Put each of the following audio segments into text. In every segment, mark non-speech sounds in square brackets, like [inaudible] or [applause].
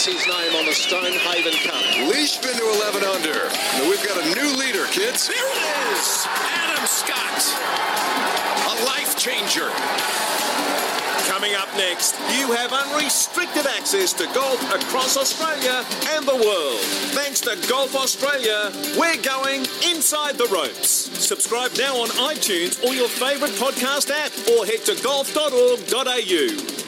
gets his name on the Stonehaven Cup. Leishman to 11 under. Now we've got a new leader, kids. There it is! Adam Scott. A life changer. Coming up next, you have unrestricted access to golf across Australia and the world. Thanks to Golf Australia, we're going inside the ropes. Subscribe now on iTunes or your favourite podcast app or head to golf.org.au.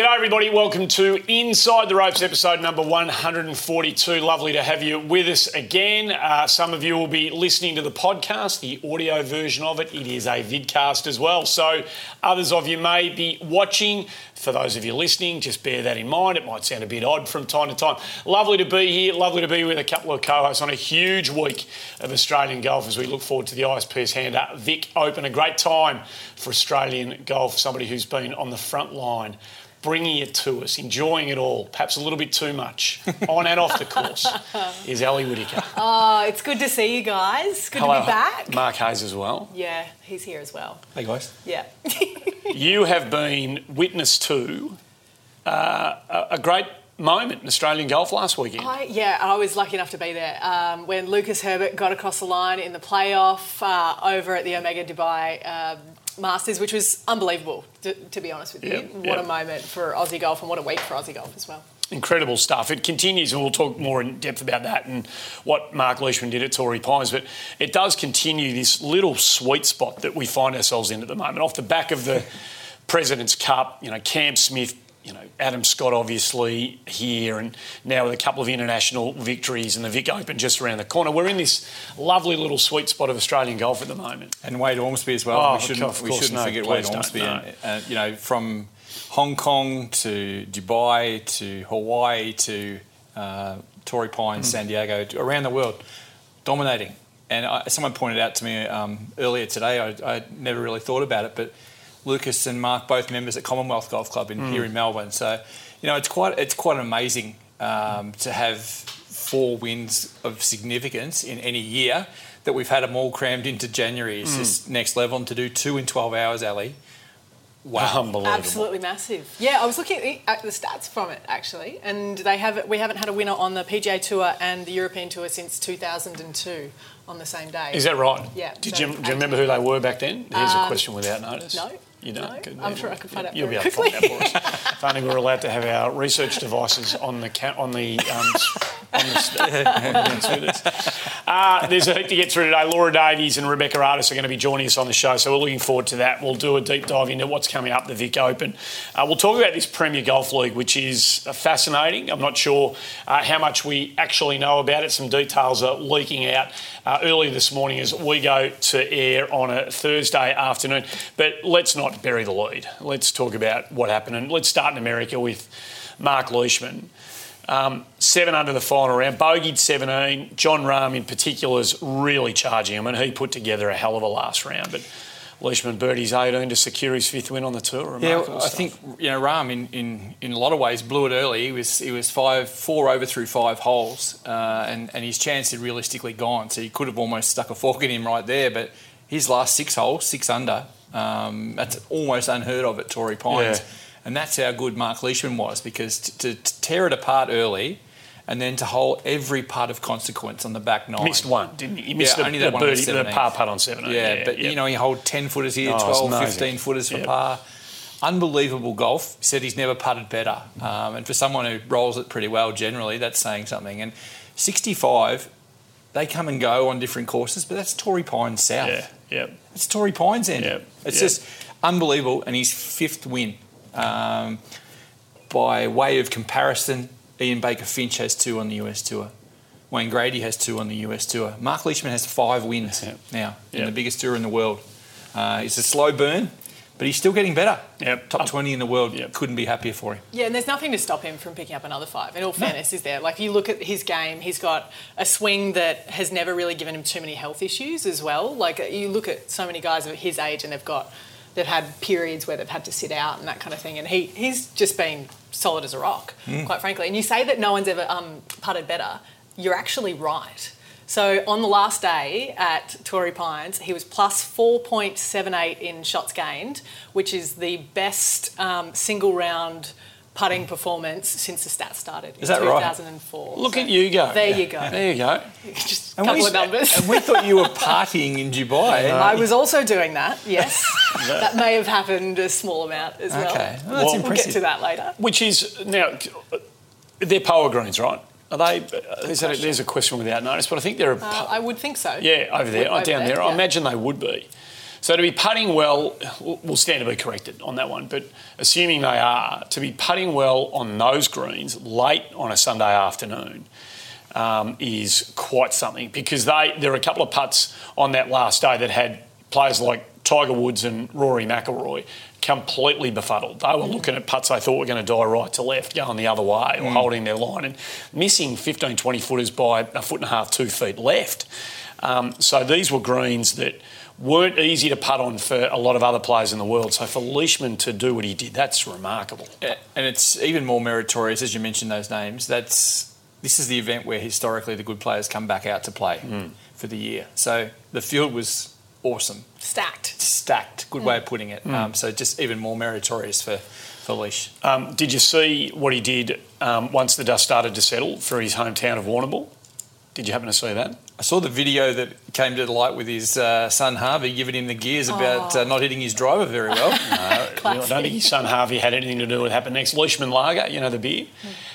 G'day, everybody. Welcome to Inside the Ropes, episode number 142. Lovely to have you with us again. Uh, some of you will be listening to the podcast, the audio version of it. It is a vidcast as well. So, others of you may be watching. For those of you listening, just bear that in mind. It might sound a bit odd from time to time. Lovely to be here. Lovely to be with a couple of co hosts on a huge week of Australian golf as we look forward to the ISPS Handa Vic Open. A great time for Australian golf. Somebody who's been on the front line bringing it to us, enjoying it all, perhaps a little bit too much, [laughs] on and off the course, is Ali Whittaker. Oh, it's good to see you guys. Good to be back. Mark Hayes as well. Yeah, he's here as well. Hey guys. Yeah. [laughs] You have been witness to uh, a, a great moment in Australian golf last weekend. I, yeah, I was lucky enough to be there um, when Lucas Herbert got across the line in the playoff uh, over at the Omega Dubai um, Masters, which was unbelievable, to, to be honest with you. Yep, what yep. a moment for Aussie golf and what a week for Aussie golf as well. Incredible stuff. It continues, and we'll talk more in depth about that and what Mark Leishman did at Torrey Pines. But it does continue this little sweet spot that we find ourselves in at the moment. Off the back of the President's Cup, you know, Cam Smith, you know, Adam Scott obviously here, and now with a couple of international victories and the Vic Open just around the corner. We're in this lovely little sweet spot of Australian golf at the moment. And Wade Ormsby as well. Oh, we shouldn't, of we shouldn't no, forget Wade Ormsby. no. And, uh, you know, from Hong Kong to Dubai to Hawaii to uh, Torrey Pines, Hmm. San Diego, around the world, dominating. And I, someone pointed out to me um, earlier today, I, I never really thought about it, but Lucas and Mark, both members at Commonwealth Golf Club in, Hmm. here in Melbourne. So, you know, it's quite it's quite amazing um, to have four wins of significance in any year. That we've had them all crammed into January It's Hmm. just next level, and to do two in twelve hours, Ali. Wow, Unbelievable. Absolutely massive. Yeah, I was looking at the, stats from it actually, and they have we haven't had a winner on the PGA Tour and the European Tour since 2002 on the same day. Is that right? Yeah, Did so you, do you remember who they were back then? Here's a question without notice. no, You don't? no. Good. I'm sure I could find out You'll very be able to find quickly. out for us. if only we were allowed to have our research devices on the ca- on the um, on the, on the. Uh, there's a heap to get through today. Laura Davies and Rebecca Artis are going to be joining us on the show, so we're looking forward to that. We'll do a deep dive into what's coming up, the Vic Open. Uh, we'll talk about this Premier Golf League, which is uh, fascinating. I'm not sure uh, how much we actually know about it. Some details are leaking out uh, early this morning as we go to air on a Thursday afternoon. But let's not bury the lead. Let's talk about what happened, and let's start in America with Mark Leishman. Um, seven under the final round, bogeyed 17. Jon Rahm in particular is really charging him, and he put together a hell of a last round. But Leishman birdies 18 to secure his fifth win on the tour. Yeah, Remarkable I stuff. think you know Rahm in, in, in a lot of ways blew it early. He was he was five four over through five holes, uh, and and his chance had realistically gone. So he could have almost stuck a fork in him right there. But his last six holes, six under, um, that's almost unheard of at Torrey Pines, Yeah. and that's how good Mark Leishman was because to, to tear it apart early. And then to hold every putt of consequence on the back nine. Missed one, didn't he? He missed Yeah, the, only the that one the birdie, the 17th. par putt on 17. Yeah, but you know, he hold 10 footers here, Oh, 12, amazing. 15 footers for Yep. par. Unbelievable golf. He said he's never putted better. Um, and for someone who rolls it pretty well generally, that's saying something. And 65, they come and go on different courses, but that's Torrey Pines South. yeah, yeah. It's Torrey Pines end. Yep, It's just unbelievable. And his fifth win. Um, by way of comparison, Ian Baker Finch has two on the US Tour. Wayne Grady has two on the US Tour. Mark Leishman has five wins Yep. now in Yep. the biggest tour in the world. Uh, it's a slow burn, but he's still getting better. Yep. Top 20 in the world. Yep. Couldn't be happier for him. Yeah, and there's nothing to stop him from picking up another five. In all fairness, is there? Like, you look at his game, he's got a swing that has never really given him too many health issues as well. Like, you look at so many guys of his age and they've got, they've had periods where they've had to sit out and that kind of thing. And he, he's just been solid as a rock, quite frankly. And you say that no one's ever um, putted better, you're actually right. So on the last day at Torrey Pines, he was plus 4.78 in shots gained, which is the best um, single round putting performance since the stats started Is that right? 2004. Look So at you go. There you go. There you go. [laughs] Just a And couple we, of numbers. and we thought you were partying in Dubai. [laughs] I was also doing that, yes. [laughs] that may have happened a small amount as well. Okay. Well, that's Well, We'll get to that later. Which is now they're power greens, right? Are they? Is that a, there's a question without notice, but I think they're a Uh, I would think so. Yeah, over there, Over down there. I yeah. imagine they would be. So to be putting well, we'll we'll stand to be corrected on that one. But assuming they are, to be putting well on those greens late on a Sunday afternoon um, is quite something because they there are a couple of putts on that last day that had players like Tiger Woods and Rory McIlroy completely befuddled. They were looking at putts they thought were going to die right to left, going the other way or holding their line and missing 15, 20 footers by a foot and a half, two feet left. Um, so these were greens that weren't easy to putt on for a lot of other players in the world. So for Leishman to do what he did, that's remarkable. Yeah, and it's even more meritorious as you mentioned those names. That's this is the event where historically the good players come back out to play for the year. So the field was awesome, Stacked. stacked. Good way of putting it. Um, so just even more meritorious for for Leish. Um, did you see what he did um, once the dust started to settle for his hometown of Warrnambool? Did you happen to see that? I saw the video that came to the light with his uh, son Harvey giving him the gears about uh, not hitting his driver very well. [laughs] No, [laughs] I don't think his son Harvey had anything to do with what happened next. Leishman Lager, you know the beer,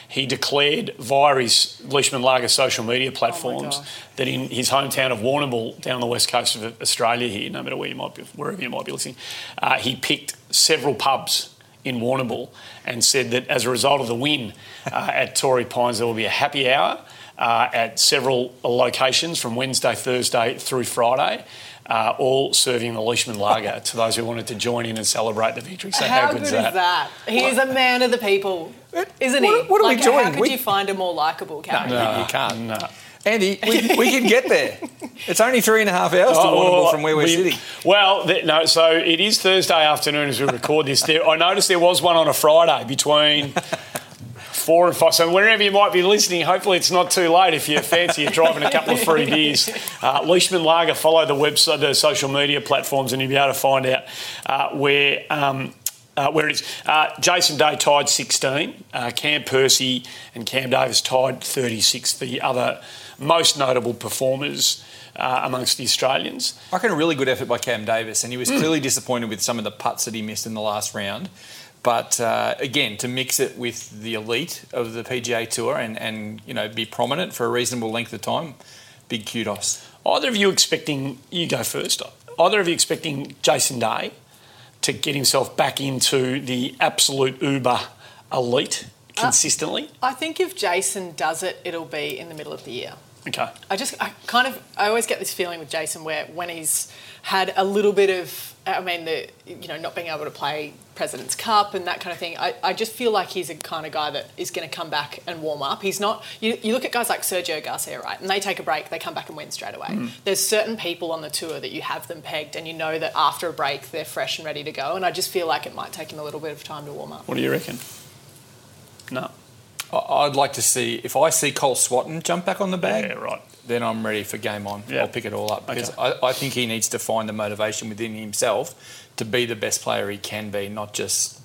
he declared via his Leishman Lager social media platforms gosh. that in his hometown of Warrnambool, down the west coast of Australia, here, no matter where you might be, wherever you might be listening, uh, he picked several pubs in Warrnambool and said that as a result of the win uh, at Torrey Pines, there will be a happy hour uh, at several locations from Wednesday, Thursday through Friday. Uh, all serving the Leishman Lager to those who wanted to join in and celebrate the victory. So how, How good good is is that? that? He is a man of the people, isn't he? What- what are we doing? How could We- you find a more likable character? No, you can't. No. Andy, we, we can get there. [laughs] It's only three and a half hours to Warrnambool from where we're we- sitting. Well, th- no. So it is Thursday afternoon as we record this. There, I noticed there was one on a Friday between [laughs] four and five. So wherever you might be listening, hopefully it's not too late if you fancy you're driving a couple of free [laughs] beers. Uh, Leishman Lager. Follow the website, the social media platforms, and you'll be able to find out uh, where. Um, uh, where it is. Uh, Jason Day tied 16. Uh, Cam Percy and Cam Davis tied 36. The other most notable performers uh, amongst the Australians. I reckon a really good effort by Cam Davis, and he was clearly disappointed with some of the putts that he missed in the last round. But uh, again, to mix it with the elite of the PGA Tour and, and you know be prominent for a reasonable length of time, big kudos. Either of you expecting, you go first, either of you expecting Jason Day to get himself back into the absolute uber elite consistently? I think if Jason does it, it'll be in the middle of the year. Okay. I just, I kind of, I always get this feeling with Jason where when he's had a little bit of, I mean, the, you know, not being able to play President's Cup and that kind of thing, I, I just feel like he's a kind of guy that is going to come back and warm up. He's not, you, you look at guys like Sergio Garcia, right? And they take a break, they come back and win straight away. Mm. There's certain people on the tour that you have them pegged and you know that after a break they're fresh and ready to go. And I just feel like it might take him a little bit of time to warm up. What do you reckon? No. I'd like to see if I see Col Swatton jump back on the bag. Yeah, right. Then I'm ready for game on. Yeah. I'll pick it all up because Okay. I, I think he needs to find the motivation within himself to be the best player he can be, not just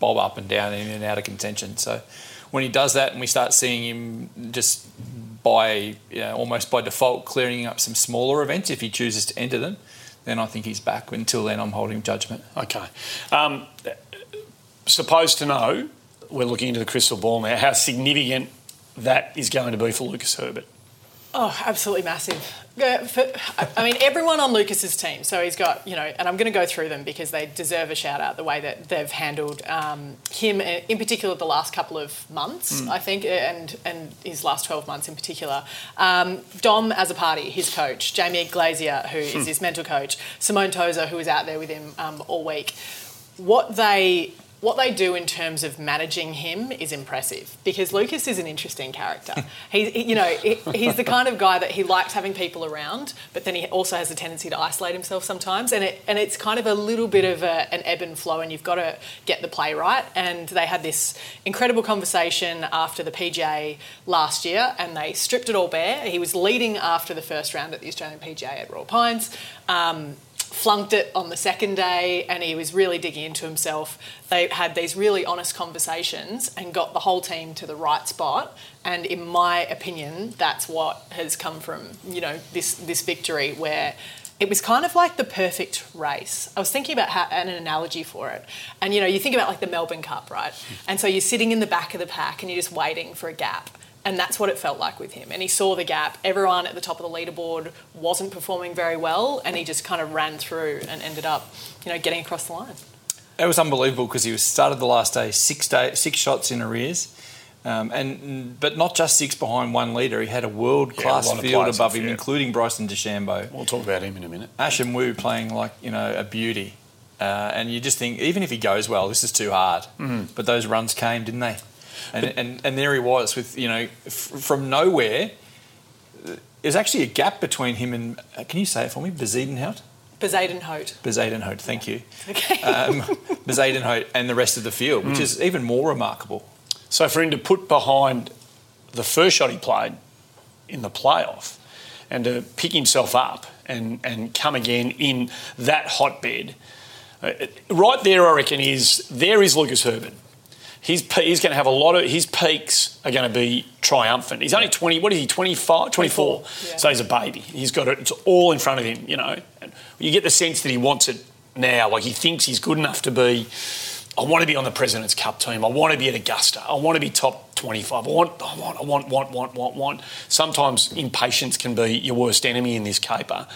bob up and down in and out of contention. So when he does that and we start seeing him just by you know, almost by default clearing up some smaller events if he chooses to enter them, then I think he's back. Until then, I'm holding judgment. Okay. Um, supposed to know, we're looking into the crystal ball now, how significant that is going to be for Lucas Herbert. Oh, absolutely massive. I- mean, everyone on Lucas's team. So he's got, you know, and I'm going to go through them because they deserve a shout out the way that they've handled um, him, uh, in particular, the last couple of months, I think, uh, and and his last 12 months in particular. Um, Dom Azzopardi, his coach, Jamie Glazier, who is his mental coach, Simone Tozer, who was out there with him um, all week. What they what they do in terms of managing him is impressive because Lucas is an interesting character. [laughs] He's, he- you know, he- he's the kind of guy that he likes having people around, but then he also has a tendency to isolate himself sometimes, and it and it's kind of a little bit of a, an ebb and flow, and you've got to get the play right. And they had this incredible conversation after the PGA last year, and they stripped it all bare. He was leading after the first round at the Australian PGA at Royal Pines. Um, flunked it on the second day and he was really digging into himself. They had these really honest conversations and got the whole team to the right spot. And in my opinion, that's what has come from, you know, this this victory where it was kind of like the perfect race. I was thinking about how, an analogy for it. And you know, you think about like the Melbourne Cup, right? And so you're sitting in the back of the pack and you're just waiting for a gap. And that's what it felt like with him. And he saw the gap. Everyone at the top of the leaderboard wasn't performing very well, and he just kind of ran through and ended up, you know, getting across the line. It was unbelievable because he was started the last day six day six shots in arrears, um, and but not just six behind one leader. He had a world class lot of field above him, field. including Bryson DeChambeau. We'll talk about him in a minute. Ashun Wu playing like you know a beauty, uh, and you just think even if he goes well, this is too hard. Mm-hmm. But those runs came, didn't they? And and, and there he was with you know f- from nowhere. There's actually a gap between him and uh, can you say it for me, Bezuidenhout? Bezadenhout. Bezuidenhout, thank you. Okay. Um, [laughs] Bezuidenhout and the rest of the field, Mm. which is even more remarkable. So for him to put behind the first shot he played in the playoff and to pick himself up and, and come again in that hotbed, uh, right there, I reckon, is there is Lucas Herbert. He's, he's going to have a lot of his peaks are going to be triumphant. He's only 20, what is he, 25, 24? 24, yeah. So he's a baby. He's got it, it's all in front of him, you know. And you get the sense that he wants it now, like he thinks he's good enough to be. I want to be on the President's Cup team. I want to be at Augusta. I want to be top 25. I want, I want, I want, want, want, want, want. Sometimes impatience can be your worst enemy in this caper.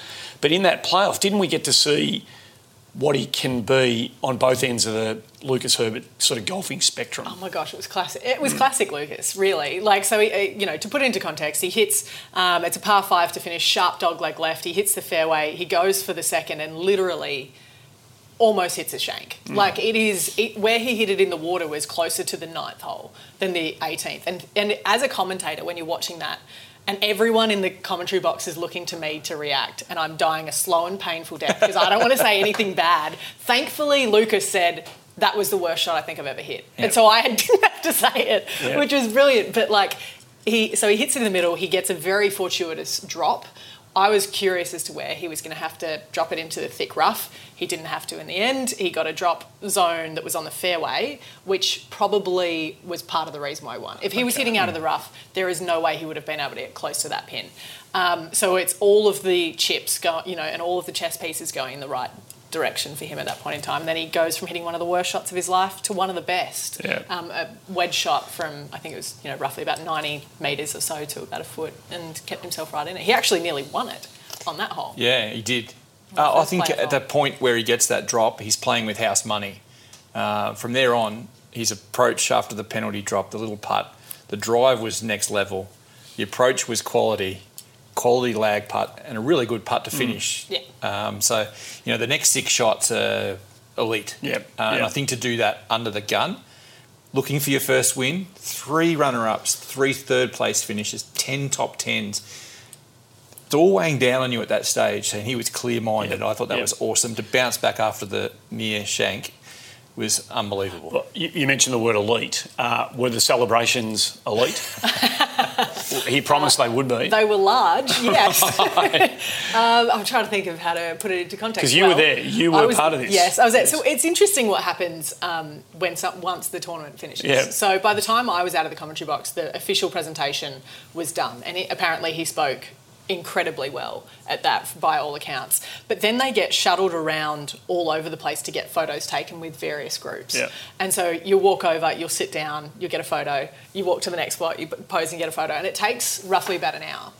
But in that playoff, didn't we get to see what he can be on both ends of the Lucas Herbert sort of golfing spectrum? Oh my gosh, it was classic. It was classic Lucas, really. Like, so, he, you know, to put it into context, he hits, um, it's a par five to finish, sharp dog leg left. He hits the fairway, he goes for the second, and literally almost hits a shank. Like, it is, it, where he hit it in the water was closer to the ninth hole than the 18th. And, and as a commentator, when you're watching that, and everyone in the commentary box is looking to me to react, and I'm dying a slow and painful death because I don't want to say anything bad. Thankfully, Lucas said, that was the worst shot I think I've ever hit. And so I [laughs] didn't have to say it, Yeah. which was brilliant. But like, he so he hits it in the middle. He gets a very fortuitous drop. I was curious as to where he was going to have to drop it into the thick rough. He didn't have to in the end. He got a drop zone that was on the fairway, which probably was part of the reason why he won. If he was hitting out of the rough, there is no way he would have been able to get close to that pin. Um, so it's all of the chips go, you know, and all of the chess pieces going in the right direction for him at that point in time. then he goes from hitting one of the worst shots of his life to one of the best. Yeah. Um, a wedge shot from I think it was you know roughly about 90 metres or so to about a foot, and kept himself right in it. He actually nearly won it on that hole. Yeah, he did. Uh, I think at the point where he gets that drop, he's playing with house money. Uh, from there on, his approach after the penalty drop, the little putt, the drive was next level. The approach was quality, quality lag putt, and a really good putt to finish. Yeah. Um, so, you know, the next six shots are elite. Yep, Uh, And. I think to do that under the gun, looking for your first win, three runner ups, three third place finishes, 10 top tens. It's all weighing down on you at that stage, and he was clear minded. Yeah, I thought that was awesome. To bounce back after the near shank was unbelievable. Well, you, you mentioned the word elite. Uh, were the celebrations elite? [laughs] he promised they would be. They were large, [laughs] yes. [laughs] um, I'm trying to think of how to put it into context. 'Cause you were there. You were was- part of this. Yes, I was there. So it's interesting what happens um, when some, once the tournament finishes. Yeah. So by the time I was out of the commentary box, the official presentation was done, and it, apparently he spoke incredibly well at that by all accounts. But then they get shuttled around all over the place to get photos taken with various groups. Yeah. And so you walk over, you'll sit down, you'll get a photo, you walk to the next spot, you pose and get a photo, and it takes roughly about an hour.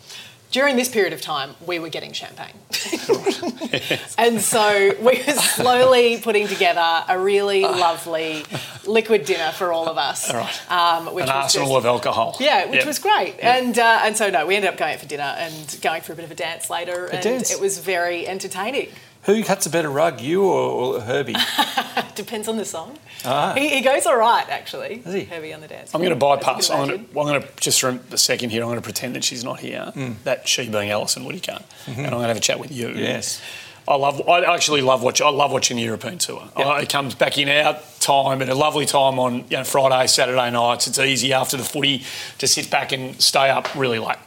During this period of time, we were getting champagne. [laughs] and so we were slowly putting together a really lovely liquid dinner for all of us. All right. Um, which An was arsenal just- of alcohol. yeah, which Yep. was great. And uh, and so no, we ended up going out for dinner and going for a bit of a dance later, and dance. it was very entertaining. Who cuts a better rug, you or, or Herbie? [laughs] Depends on the song. Ah. He, he goes all right, actually. Does he? Heavy on the dance. I'm going to floor, bypass. as you I'm going to, imagine. I'm going to just for a second here. I'm going to pretend that she's not here. That she being Alison Whittaker, and I'm going to have a chat with you. Yes. I love. I actually love watching. I love watching the European tour. I- it comes back in our time at a lovely time on you know, Friday, Saturday nights. It's easy after the footy to sit back and stay up really late.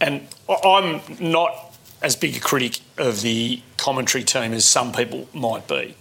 And I'm not as big a critic of the commentary team as some people might be.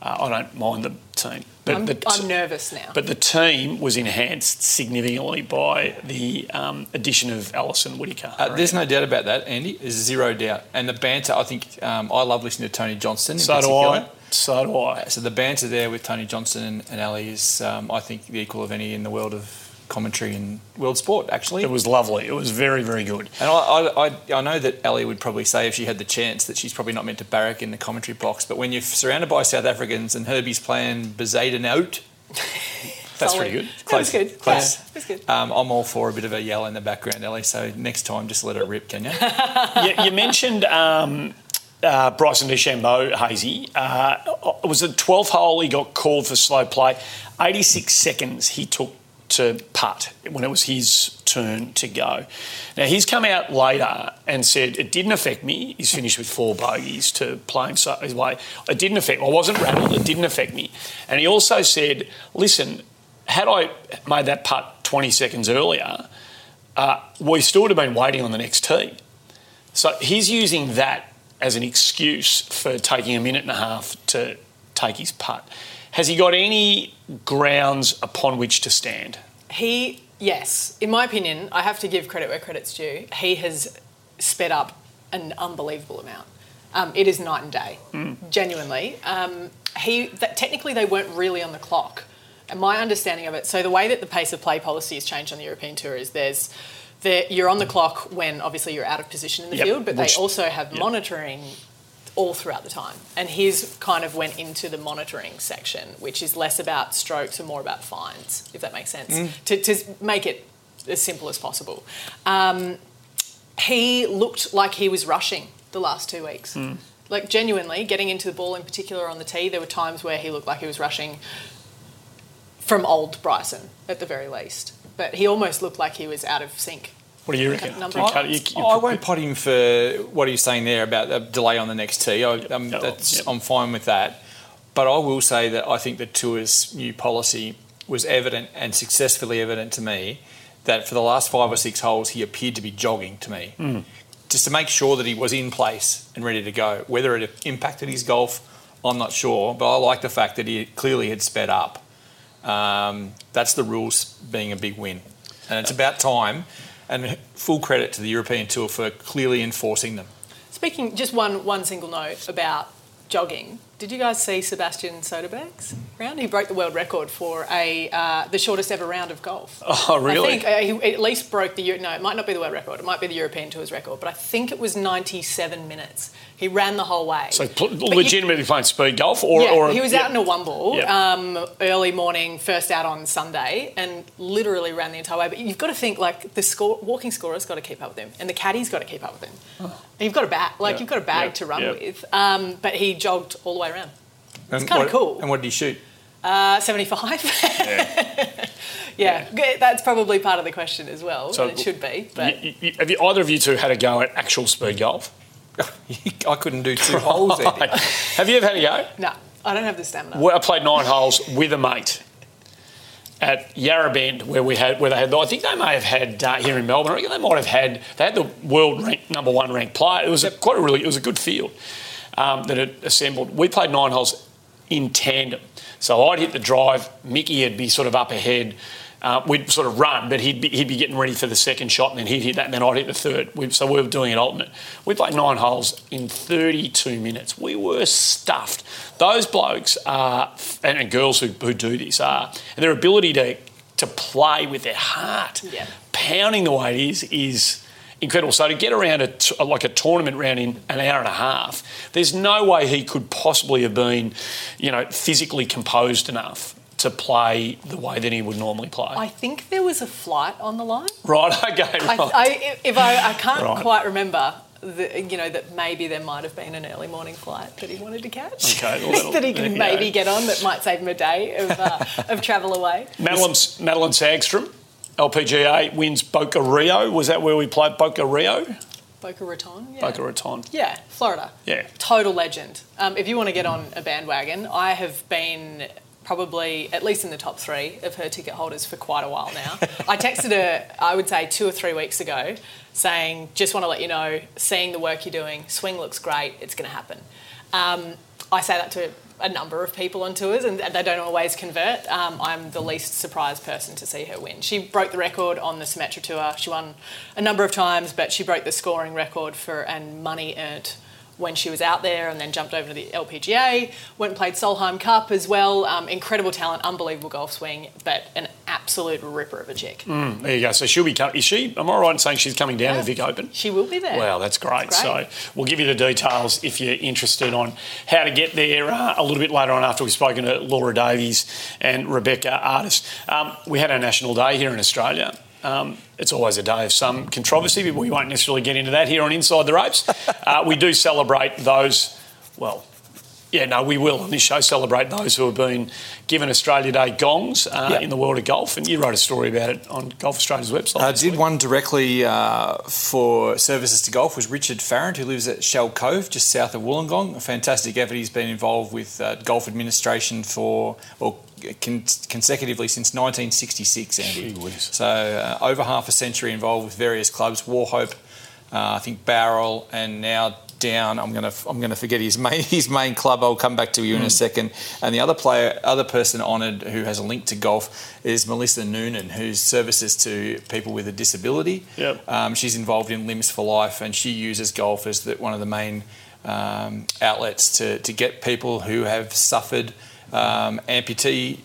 Uh, I don't mind the team, but I'm, the t- I'm nervous now. but the team was enhanced significantly by the um, addition of Alison Whittaker. Uh, there's no doubt about that, Andy. There's zero doubt. And the banter, I think, um, I love listening to Tony Johnstone. in so do. I. So do I. So the banter there with Tony Johnson and, and Ali is, um, I think, the equal of any in the world of commentary in world sport, actually. It was lovely. It was very, very good. And I, I, I, I know that Ali would probably say if she had the chance that she's probably not meant to barrack in the commentary box. But when you're surrounded by South Africans and Herbie's playing Bezaden out, [laughs] That's Solid. pretty good. That was good. Close. Yeah, was good. um, I'm all for a bit of a yell in the background, Ellie. So next time, just let it rip, can you? [laughs] you, you mentioned um, uh, Bryson DeChambeau, Hazy. Uh, it was the 12th hole he got called for slow play. 86 seconds he took to putt when it was his turn to go. Now, he's come out later and said, it didn't affect me. He's finished with four bogeys to play his way. It didn't affect me. I wasn't rattled. It didn't affect me. And he also said, listen, had I made that putt 20 seconds earlier, uh, we still would have been waiting on the next tee. So he's using that as an excuse for taking a minute and a half to take his putt. Has he got any grounds upon which to stand? He, yes, in my opinion, I have to give credit where credit's due. He has sped up an unbelievable amount. Um, it is night and day, genuinely. Um, he that, technically they weren't really on the clock, and my understanding of it. So the way that the pace of play policy has changed on the European Tour is there's there, you're on the clock when obviously you're out of position in the Yep, field, but which- they also have yep. monitoring all throughout the time. And his kind of went into the monitoring section, which is less about strokes and more about fines, if that makes sense, to, to make it as simple as possible. Um, he looked like he was rushing the last two weeks. Like genuinely getting into the ball in particular on the tee, there were times where he looked like he was rushing from old Bryson at the very least. But he almost looked like he was out of sync. What do you reckon? Number Do you one. you- you- I won't pot him for what are you saying there about a delay on the next tee. I, um, Oh, that's, yep. I'm fine with that. But I will say that I think the Tour's new policy was evident and successfully evident to me that for the last five or six holes he appeared to be jogging to me. Hmm. Just to make sure that he was in place and ready to go. Whether it impacted his golf, I'm not sure. But I like the fact that he clearly had sped up. Um, that's the rules being a big win. And it's about time. And full credit to the European Tour for clearly enforcing them. Speaking, just one one single note about jogging. Did you guys see Sebastian Soderberg's round? He broke the world record for a uh, the shortest ever round of golf. Oh, really? I think uh, he at least broke the no. It might not be the world record. It might be the European Tour's record, but I think it was 97 minutes. He ran the whole way. So pl- you- legitimately playing speed golf, or, yeah, or he was yeah. out in a one ball Yeah. um, early morning, first out on Sunday, and literally ran the entire way. But you've got to think like the score, walking scorer's got to keep up with him, and the caddy's got to keep up with him. You've got a bag, like Yeah. you've got a bag Yeah. to run Yeah. with. Um, but he jogged all the way around. It's kinda cool. And what did he shoot? Uh, 75. yeah, [laughs] good. that's probably part of the question as well. So- it should be. But You- you- have you, either of you two had a go at actual speed golf? [laughs] I couldn't do two [laughs] holes. Andy. have you ever had a go? no, I don't have the stamina. Well, I played nine holes with a mate at Yarra Bend, where we had, where they had, I think they may have had uh, here in Melbourne. I reckon they might have had, they had the world rank, number one ranked player. It was a, quite a really, it was a good field um, that had assembled. We played nine holes in tandem. So I'd hit the drive, Mickey would be sort of up ahead. Uh, we'd sort of run, but he'd be, he'd be getting ready for the second shot, and then he'd hit that, and then I'd hit the third. We, so we were doing it alternate. We played nine holes in 32 minutes. We were stuffed. Those blokes are, and, and girls who, who do this are, and their ability to to play with their heart, Yeah. pounding the way it is, is incredible. So to get around a t- like a tournament round in an hour and a half, there's no way he could possibly have been, you know, physically composed enough to play the way that he would normally play. I think there was a flight on the line. right? [laughs] Okay. Right. I, I, if I, I can't Right. quite remember, the, you know, that maybe there might have been an early morning flight that he wanted to catch. Okay, well, [laughs] that'll- he could maybe go. get on that might save him a day of, uh, [laughs] of travel away. Madeline, Madelene Sagstrom, LPGA wins Boca Rio. Was that where we played Boca Rio? Boca Raton. Yeah. Boca Raton. Yeah, Florida. Yeah. Total legend. Um, if you want to get on a bandwagon, I have been probably at least in the top three of her ticket holders for quite a while now. I texted her, I would say two or three weeks ago, saying, just want to let you know, seeing the work you're doing, swing looks great, it's going to happen. Um, I say that to a number of people on tours and they don't always convert. Um, I'm the least surprised person to see her win. She broke the record on the Symetra Tour. She won a number of times, but she broke the scoring record for and money earned when she was out there and then jumped over to the LPGA, went and played Solheim Cup as well. Um, incredible talent, unbelievable golf swing, but an absolute ripper of a chick. Mm, there you go. So she'll be coming. Is she? Am I right in saying she's coming down to the Vic Open? She will be there. Wow, that's great. That's great. So we'll give you the details if you're interested on how to get there uh, a little bit later on after we've spoken to Laura Davies and Rebecca Artis. Um, we had our National Day here in Australia. Um, it's always a day of some controversy, but we won't necessarily get into that here on Inside the Ropes. Uh, we do celebrate those, well, yeah, no, we will on this show celebrate those who have been given Australia Day gongs uh, Yeah. in the world of golf. And you wrote a story about it on Golf Australia's website. I did week. one directly uh, for Services to Golf was Richard Farrant, who lives at Shell Cove, just south of Wollongong. A fantastic effort. He's been involved with uh, golf administration for, or con- consecutively since 1966, Andy. So uh, over half a century involved with various clubs, Warhope, uh, I think Barrel, and now down. I'm gonna I'm gonna forget his [laughs] main his main club. I'll come back to you in Hmm. a second. And the other player, other person honoured who has a link to golf is Melissa Noonan, whose services to people with a disability. Yep. Um, she's involved in Limbs for Life, and she uses golf as the, one of the main um, outlets to to get people who have suffered um, amputee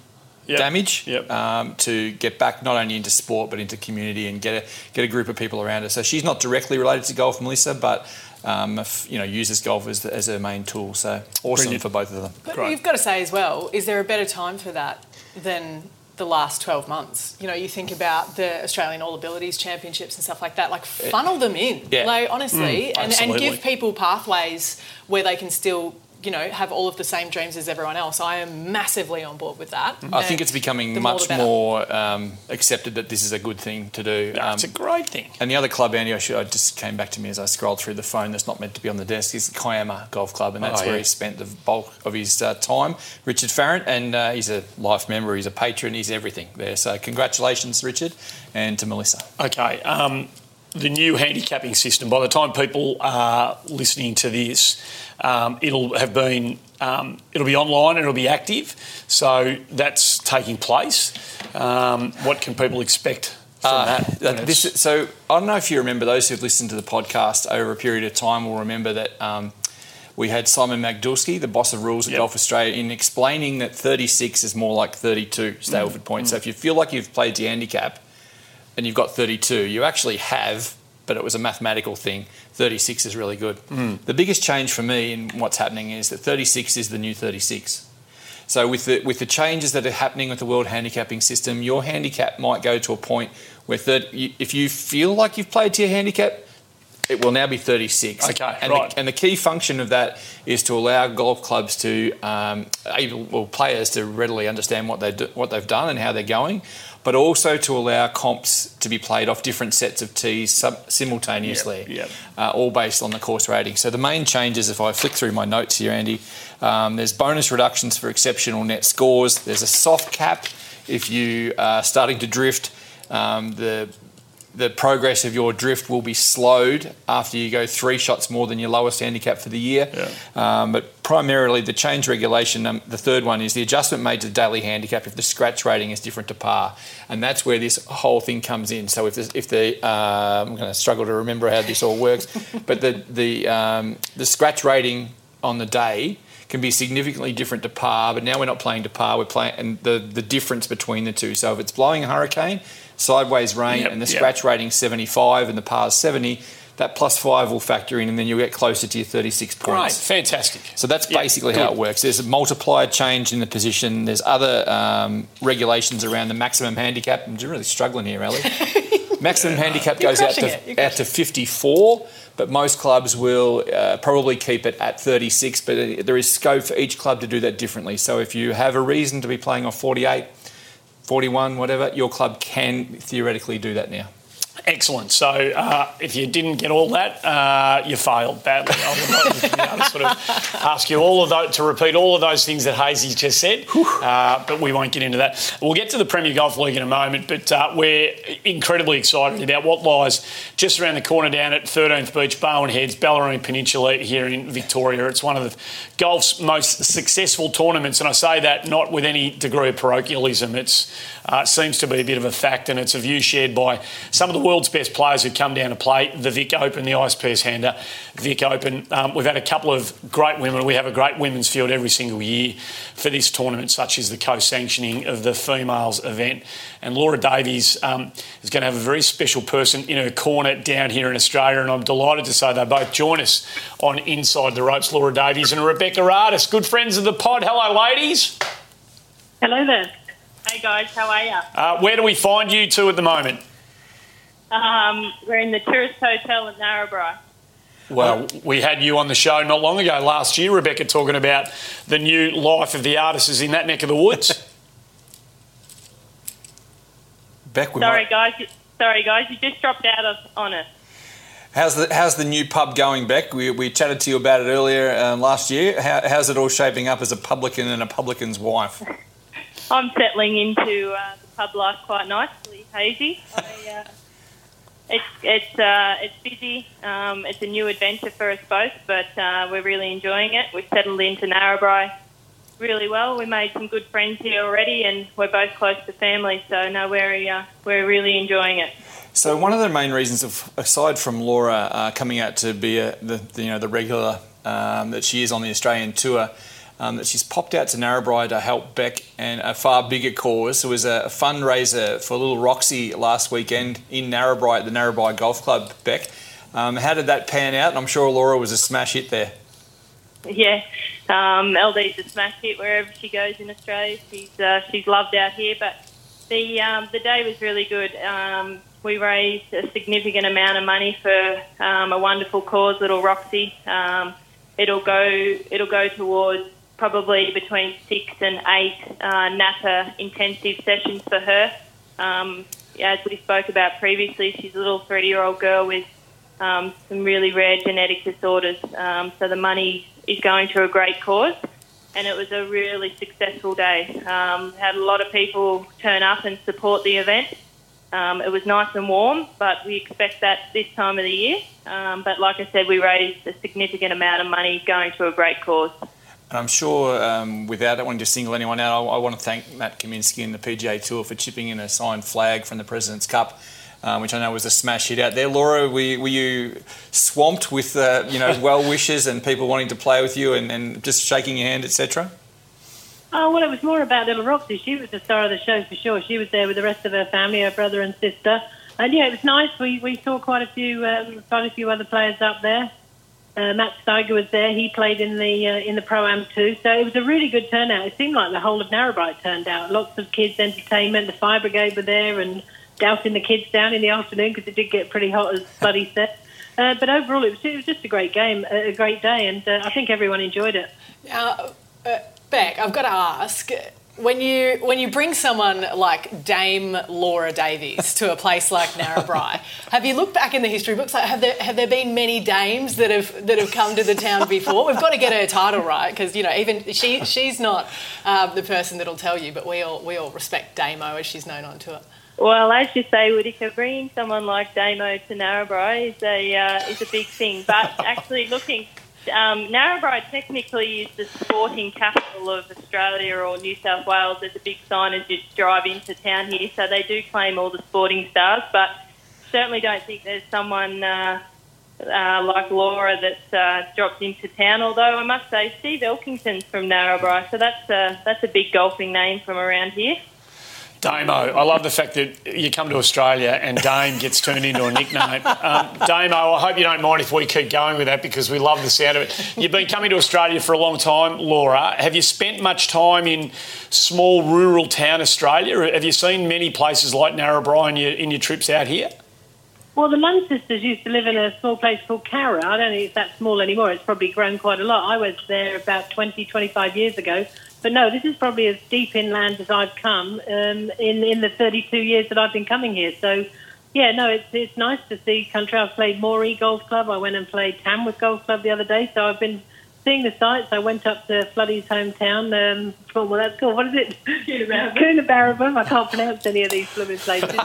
Yep. damage Yep. um, to get back not only into sport but into community and get a get a group of people around her. So she's not directly related to golf, Melissa, but um, if, you know uses golf as, as her main tool. So awesome Brilliant. for both of them. But Great. you've got to say as well, is there a better time for that than the last 12 months? You know, you think about the Australian All Abilities Championships and stuff like that, like funnel them in. Yeah. Like, honestly, and, and give people pathways where they can still, you know, have all of the same dreams as everyone else. I am massively on board with that. I think it's becoming the more much better. more um, accepted that this is a good thing to do. No, Um, it's a great thing. And the other club, Andy, I, should, I just came back to me as I scrolled through the phone that's not meant to be on the desk, is the Kiama Golf Club, and that's Oh, where yeah. he spent the bulk of his uh, time. Richard Farrant, and uh, he's a life member, he's a patron, he's everything there. So congratulations, Richard, and to Melissa. Okay. Um, the new handicapping system, by the time people are listening to this, um, it'll have been, um, it'll be online and it'll be active. So that's taking place. Um, what can people expect from Uh, that? that- this, so I don't know if you remember those who've listened to the podcast over a period of time will remember that um, we had Simon Magdulski, the boss of rules at Yep. Golf Australia, in explaining that 36 is more like 32 Stableford Mm. points. So if you feel like you've played the handicap and you've got 32, you actually have, but it was a mathematical thing. 36 is really good. Mm. The biggest change for me in what's happening is that 36 is the new 36. So with the with the changes that are happening with the world handicapping system, your handicap might go to a point where third, you, if you feel like you've played to your handicap, it will now be 36. Okay, and right. The, and the key function of that is to allow golf clubs to um, able well, players to readily understand what they do, what they've done and how they're going, but also to allow comps to be played off different sets of tees sub- simultaneously Yep, yep. uh, all based on the course rating. So the main changes, if I flick through my notes here, Andy, um, there's bonus reductions for exceptional net scores. There's a soft cap if you are starting to drift. Um, the the progress of your drift will be slowed after you go three shots more than your lowest handicap for the year. Um, but primarily, the change regulation, um, the third one is the adjustment made to the daily handicap if the scratch rating is different to par. And that's where this whole thing comes in. So if the, if the uh, I'm going to struggle to remember how this all works, [laughs] but the, the, um, the scratch rating on the day can be significantly different to par. But now we're not playing to par. We're playing and the the difference between the two. So if it's blowing a hurricane, sideways rain, Yep, and the yep. scratch rating 75 and the par's 70, that plus five will factor in, and then you'll get closer to your 36 Great, points. fantastic. So that's Yeah, basically how it works. There's a multiplier change in the position. There's other um, regulations around the maximum handicap. I'm really struggling here, Ali. [laughs] maximum handicap You're goes out to, out to 54, but most clubs will uh, probably keep it at 36. But uh, there is scope for each club to do that differently. So if you have a reason to be playing off 48, 41, whatever, your club can theoretically do that now. Excellent. So, uh, if you didn't get all that, uh, you failed badly. I would like to sort of ask you all of those to repeat all of those things that Hazy just said, uh, but we won't get into that. We'll get to the Premier Golf League in a moment, but uh, we're incredibly excited about what lies just around the corner down at 13th Beach, Barwon Heads, Bellarine Peninsula here in Victoria. It's one of the golf's most successful tournaments, and I say that not with any degree of parochialism. It uh, seems to be a bit of a fact, and it's a view shared by some of the world's best players who come down to play the Vic Open, the ISPS Handa Vic Open. Um, we've had a couple of great women. We have a great women's field every single year for this tournament, such as the co-sanctioning of the females event. And Laura Davies um, is going to have a very special person in her corner down here in Australia, and I'm delighted to say they both join us on Inside the Ropes. Laura Davies and Rebecca Artis, good friends of the pod. Hello, ladies. Hello there. Hey guys, how are you? Uh, where do we find you two at the moment? Um, we're in the tourist hotel at Narrabri. Well, we had you on the show not long ago, last year, Rebecca, talking about the new life of the artists in that neck of the woods. [laughs] Beck, we Sorry might- guys, you, sorry guys, you just dropped out of on us. How's the how's the new pub going, Beck? We, we chatted to you about it earlier um, last year. How, how's it all shaping up as a publican and a publican's wife? [laughs] I'm settling into uh, the pub life quite nicely, Hazy. I, uh, it's it's uh, it's busy. Um, it's a new adventure for us both, but uh, we're really enjoying it. We've settled into Narrabri really well. We made some good friends here already, and we're both close to family. So no, we're uh, we're really enjoying it. So one of the main reasons, of, aside from Laura uh, coming out to be a, the, the you know the regular um, that she is on the Australian tour, um, that she's popped out to Narrabri to help Beck and a far bigger cause. It was a fundraiser for little Roxy last weekend in Narrabri at the Narrabri Golf Club. Beck, um, how did that pan out? And I'm sure Laura was a smash hit there. Yeah, um, LD's a smash hit wherever she goes in Australia. She's uh, she's loved out here, but the um, the day was really good. Um, we raised a significant amount of money for um, a wonderful cause, Little Roxy. Um, it'll go it'll go towards probably between six and eight uh, NATA intensive sessions for her. Um, as we spoke about previously, she's a little three year old girl with um, some really rare genetic disorders. Um, so the money is going to a great cause, and it was a really successful day. Um, had a lot of people turn up and support the event. Um, it was nice and warm, but we expect that this time of the year. Um, but like I said, we raised a significant amount of money going to a great cause. And I'm sure, um, without wanting to single anyone out, I, I want to thank Matt Kaminsky and the PGA Tour for chipping in a signed flag from the President's Cup, um, which I know was a smash hit out there. Laura, were, you- were you swamped with uh, you know well [laughs] wishes and people wanting to play with you and, and just shaking your hand, etc.? Oh, well, it was more about little Roxy. She was the star of the show for sure. She was there with the rest of her family, her brother and sister. And yeah, it was nice. We, we saw quite a few um, quite a few other players up there. Uh, Matt Steiger was there. He played in the uh, in the pro am too. So it was a really good turnout. It seemed like the whole of Narrabri turned out. Lots of kids' entertainment. The fire brigade were there and dousing the kids down in the afternoon because it did get pretty hot, as [laughs] Buddy said. Uh, but overall, it was, it was just a great game, a a great day, and uh, I think everyone enjoyed it. Uh, uh, Beck, I've got to ask. When you when you bring someone like Dame Laura Davies to a place like Narrabri, have you looked back in the history books? Like, have there have there been many dames that have that have come to the town before? We've got to get her title right because you know even she she's not um, the person that'll tell you, but we all we all respect Damo as she's known on tour. Well, as you say, Whittaker, bringing someone like Damo to Narrabri is a uh, is a big thing. But actually, looking, um, Narrabri technically is the sporting capital of Australia or New South Wales. There's a big sign as you drive into town here, so they do claim all the sporting stars. But certainly don't think there's someone uh, uh, like Laura that's uh, dropped into town. Although I must say, Steve Elkington's from Narrabri, so that's a, that's a big golfing name from around here. Damo, I love the fact that you come to Australia and Dame gets turned into a nickname. Um, Damo, I hope you don't mind if we keep going with that because we love the sound of it. You've been coming to Australia for a long time, Laura. Have you spent much time in small rural town Australia? Have you seen many places like Narrabri in your, in your trips out here? Well, the Munn sisters used to live in a small place called Cowra. I don't think it's that small anymore. It's probably grown quite a lot. I was there about 20, 25 years ago. But no, this is probably as deep inland as I've come um, in, in the 32 years that I've been coming here. So, yeah, no, it's, it's nice to see country. I've played Moree Golf Club. I went and played Tamworth Golf Club the other day. So I've been seeing the sights. I went up to Floodie's hometown. Um, well, that's cool. what is it? Coonabarabran. I can't pronounce any of these blooming places. [laughs]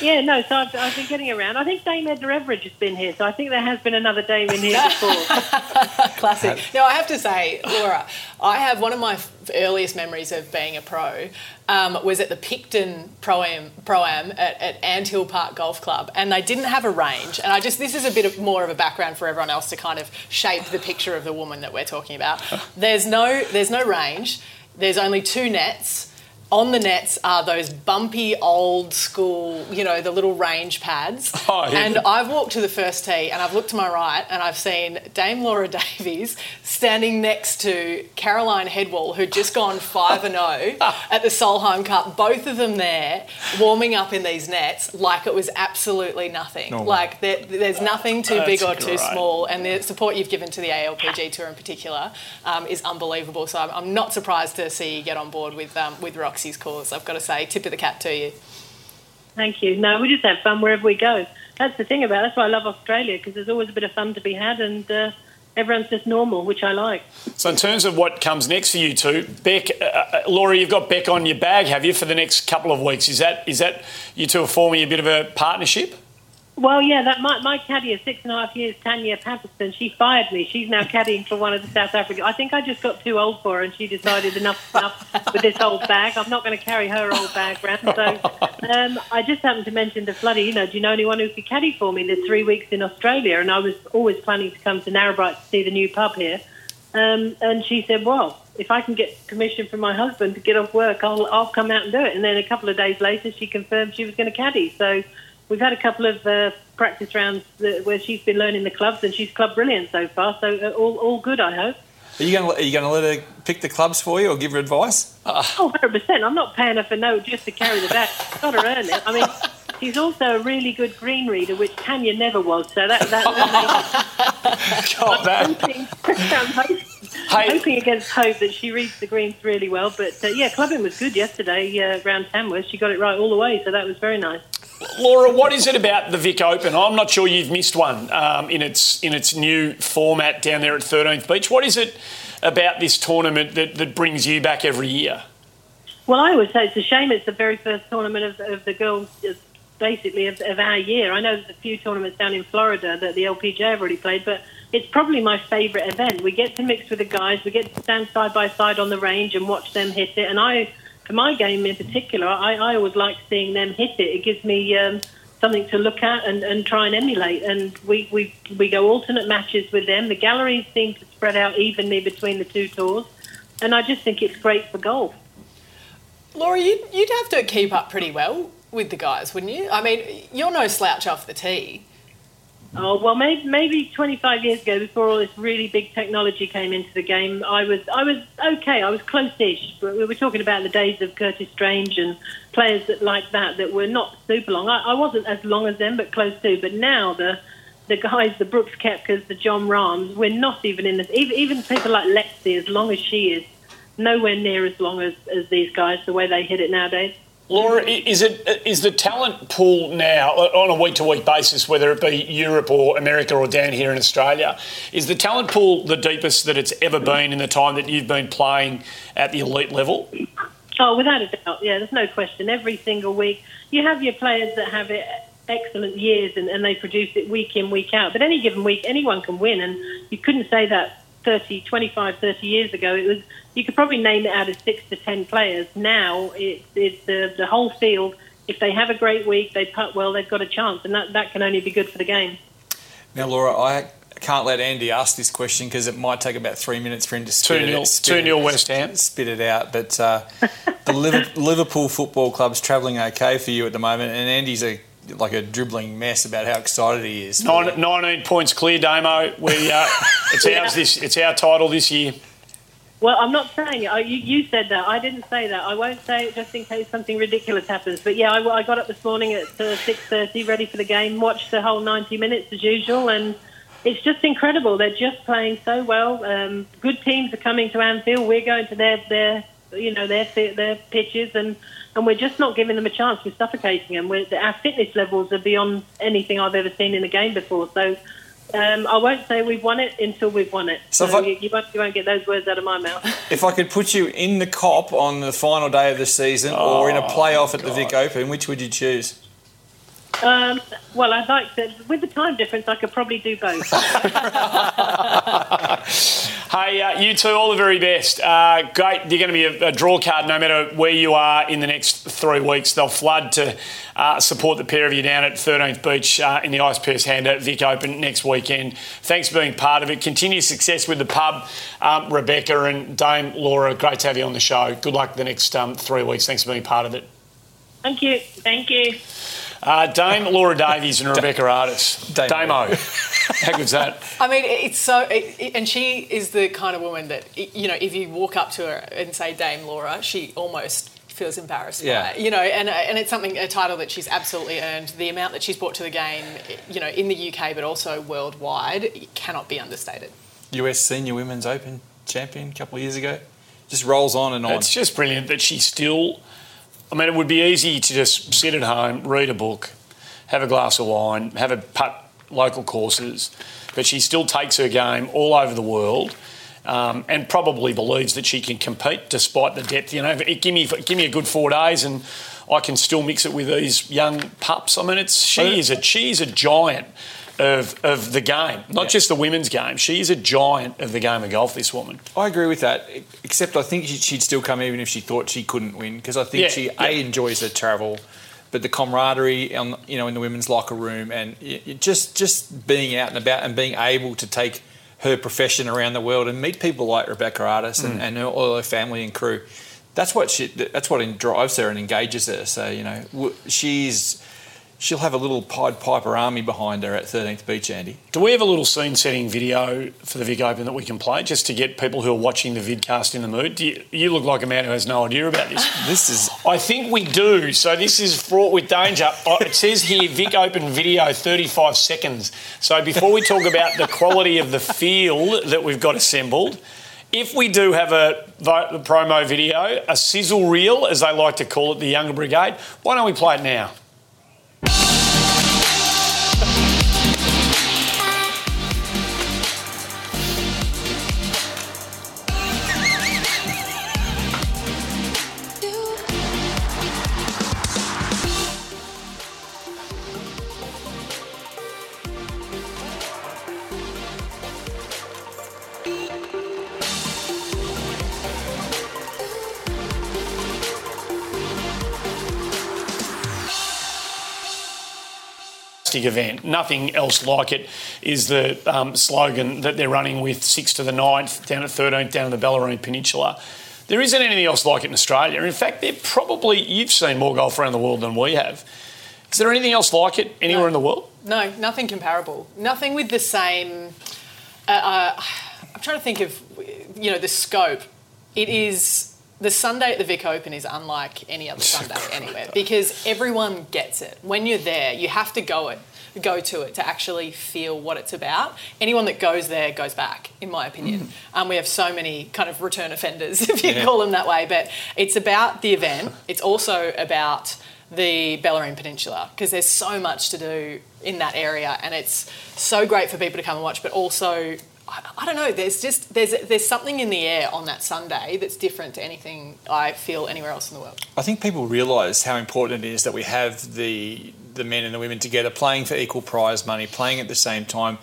Yeah, no, so I've, I've been getting around. I think Dame Edna Everage has been here, so I think there has been another Dame in here before. [laughs] Classic. Now, I have to say, Laura, I have one of my earliest memories of being a pro um, was at the Picton Pro-Am, Pro-Am at, at Hill Park Golf Club, and they didn't have a range. And I just, this is a bit of more of a background for everyone else to kind of shape the picture of the woman that we're talking about. There's no, there's no range. There's only two nets on the nets are those bumpy old school, you know, the little range pads. [laughs] Oh, yeah. And I've walked to the first tee and I've looked to my right and I've seen Dame Laura [laughs] Davies standing next to Caroline Hedwall, who'd just gone 5 and 0 [laughs] at the Solheim Cup. Both of them there warming up in these nets like it was absolutely nothing. No. Like there, there's nothing too big or That's too great. small. And the support you've given to the ALPG Tour in particular um, is unbelievable. So I'm, I'm not surprised to see you get on board with, um, with Roxy's cause. I've got to say, tip of the cap to you. Thank you. No, we just have fun wherever we go. That's the thing about it. That's why I love Australia, because there's always a bit of fun to be had, and uh, everyone's just normal, which I like. So, in terms of what comes next for you two, Beck, uh, uh, Laura, you've got Beck on your bag, have you, for the next couple of weeks? Is that is that you two are forming a bit of a partnership? Well, yeah, that my, my caddy of six and a half years, Tanya Patterson, she fired me. She's now caddying for one of the South Africa. I think I just got too old for her, and she decided enough enough with this old bag. I'm not going to carry her old bag round. So um, I just happened to mention to Floody, you know, do you know anyone who could caddy for me the three weeks in Australia? And I was always planning to come to Narrabri to see the new pub here. Um, and she said, well, if I can get permission from my husband to get off work, I'll, I'll come out and do it. And then a couple of days later, she confirmed she was going to caddy. So we've had a couple of uh, practice rounds where she's been learning the clubs, and she's club brilliant so far. So uh, all, all good, I hope. Are you going to are you going to let her pick the clubs for you or give her advice? Oh, 100%. I'm not paying her for no just to carry the bag. She's got to earn it. I mean, she's also a really good green reader, which Tanya never was. So that, that, [laughs] that God, I'm hoping, [laughs] I'm hoping, Hey. hoping against hope that she reads the greens really well. But uh, yeah, clubbing was good yesterday uh, around Tamworth. She got it right all the way, so that was very nice. Laura, what is it about the Vic Open? I'm not sure you've missed one um, in its in its new format down there at 13th Beach. What is it about this tournament that, that brings you back every year? Well, I always say it's a shame it's the very first tournament of, of the girls, basically, of, of our year. I know there's a few tournaments down in Florida that the LPGA have already played, but it's probably my favourite event. We get to mix with the guys, we get to stand side by side on the range and watch them hit it. And I, for my game in particular, I, I always like seeing them hit it. It gives me um, something to look at and, and try and emulate. And we, we, we go alternate matches with them. The galleries seem to spread out evenly between the two tours. And I just think it's great for golf. Laura, you'd, you'd have to keep up pretty well with the guys, wouldn't you? I mean, you're no slouch off the tee. Oh well, maybe, maybe 25 years ago, before all this really big technology came into the game, I was I was okay. I was close-ish. But we were talking about the days of Curtis Strange and players that like that that were not super long. I, I wasn't as long as them, but close to. But now the the guys, the Brooks Koepkas, the Jon Rahms, we're not even in this. Even, even people like Lexi, as long as she is, nowhere near as long as, as these guys. The way they hit it nowadays. Laura, is it is the talent pool now on a week to week basis, whether it be Europe or America or down here in Australia, is the talent pool the deepest that it's ever been in the time that you've been playing at the elite level? Oh, without a doubt. Yeah, there's no question. Every single week, you have your players that have it excellent years and, and they produce it week in, week out. But any given week, anyone can win. And you couldn't say that 30, 25, 30 years ago. It was you could probably name it out of six to ten players. Now it's it's the the whole field. If they have a great week, they putt well, they've got a chance, and that that can only be good for the game. Now, Laura, I can't let Andy ask this question because it might take about three minutes for him to spit 2 it, 0 spit 2 it- 0 West Ham. spit it out. But uh, the [laughs] Liverpool Football Club's travelling okay for you at the moment, and Andy's a like a dribbling mess about how excited he is. Nine, 19 points clear, Damo. We, uh, [laughs] it's, ours this, it's our title this year. Well, I'm not saying it. You, you said that. I didn't say that. I won't say it just in case something ridiculous happens. But yeah, I, I got up this morning at uh, 6.30, ready for the game, watched the whole 90 minutes as usual, and it's just incredible. They're just playing so well. Um, good teams are coming to Anfield. We're going to their, their you know, their, their pitches, and, and we're just not giving them a chance. We're suffocating them. We're, our fitness levels are beyond anything I've ever seen in a game before. So um, I won't say we've won it until we've won it. So So, if I- you, you, won't, you won't get those words out of my mouth. If I could put you in the Kop on the final day of the season or in a playoff at the Vic Open, which would you choose? Um, well, I'd like to. With the time difference, I could probably do both. [laughs] [laughs] Hey, uh, you two, all the very best. Uh, great. You're going to be a, a draw card no matter where you are in the next three weeks. They'll flood to uh, support the pair of you down at 13th Beach uh, in the ISPS Handa Vic Open next weekend. Thanks for being part of it. Continue success with the pub, um, Rebecca and Dame Laura. Great to have you on the show. Good luck the next um, three weeks. Thanks for being part of it. Thank you. Thank you. Uh, Dame Laura Davies and Rebecca Artis. Damo. How good's that? I mean, it's so, it, it- and she is the kind of woman that, you know, if you walk up to her and say Dame Laura, she almost feels embarrassed Yeah. by it, you know, and, and it's something, a title that she's absolutely earned. The amount that she's brought to the game, you know, in the UK, but also worldwide, cannot be understated. US Senior Women's Open champion a couple of years ago. Just rolls on and on. It's just brilliant that she still. I mean, it would be easy to just sit at home, read a book, have a glass of wine, have a putt local courses, but she still takes her game all over the world. Um, and probably believes that she can compete despite the depth. You know, give me give me a good four days, and I can still mix it with these young pups. I mean, it's she is a she is a giant of of the game, not just the women's game. She is a giant of the game of golf. This woman. I agree with that, except I think she- she'd still come even if she thought she couldn't win because I think Yeah, she yeah. a enjoys the travel, but the camaraderie on you know in the women's locker room and just just being out and about and being able to take her profession around the world and meet people like Rebecca Artis and, Mm. and her, all her family and crew. That's what she. That's what drives her and engages her. So you know she's. She'll have a little Pied Piper army behind her at 13th Beach, Andy. Do we have a little scene setting video for the Vic Open that we can play just to get people who are watching the vidcast in the mood? Do you, you look like a man who has no idea about this. [laughs] This is. I think we do. So this is fraught with danger. Oh, It says here Vic Open video 35 seconds. So before we talk about the quality of the field that we've got assembled, if we do have a promo video, a sizzle reel, as they like to call it, the Younger Brigade, why don't we play it now? Fantastic event. Nothing else like it is the um, slogan that they're running with six to the ninth, down at 13th, down in the Bellarine Peninsula. There isn't anything else like it in Australia. In fact, they're probably, you've seen more golf around the world than we have. Is there anything else like it anywhere in the world? No, nothing comparable. Nothing with the same. Uh, uh, I'm trying to think of, you know, the scope. It is the Sunday at the Vic Open is unlike any other [laughs] Sunday anywhere because everyone gets it. When you're there, you have to go it, go to it to actually feel what it's about. Anyone that goes there goes back, in my opinion. Um, we have so many kind of return offenders, [laughs] if you Yeah. call them that way. But it's about the event. [laughs] It's also about the Bellarine Peninsula because there's so much to do in that area, and it's so great for people to come and watch. But also, I, I don't know. There's just there's there's something in the air on that Sunday that's different to anything I feel anywhere else in the world. I think people realise how important it is that we have the the men and the women together playing for equal prize money, playing at the same time.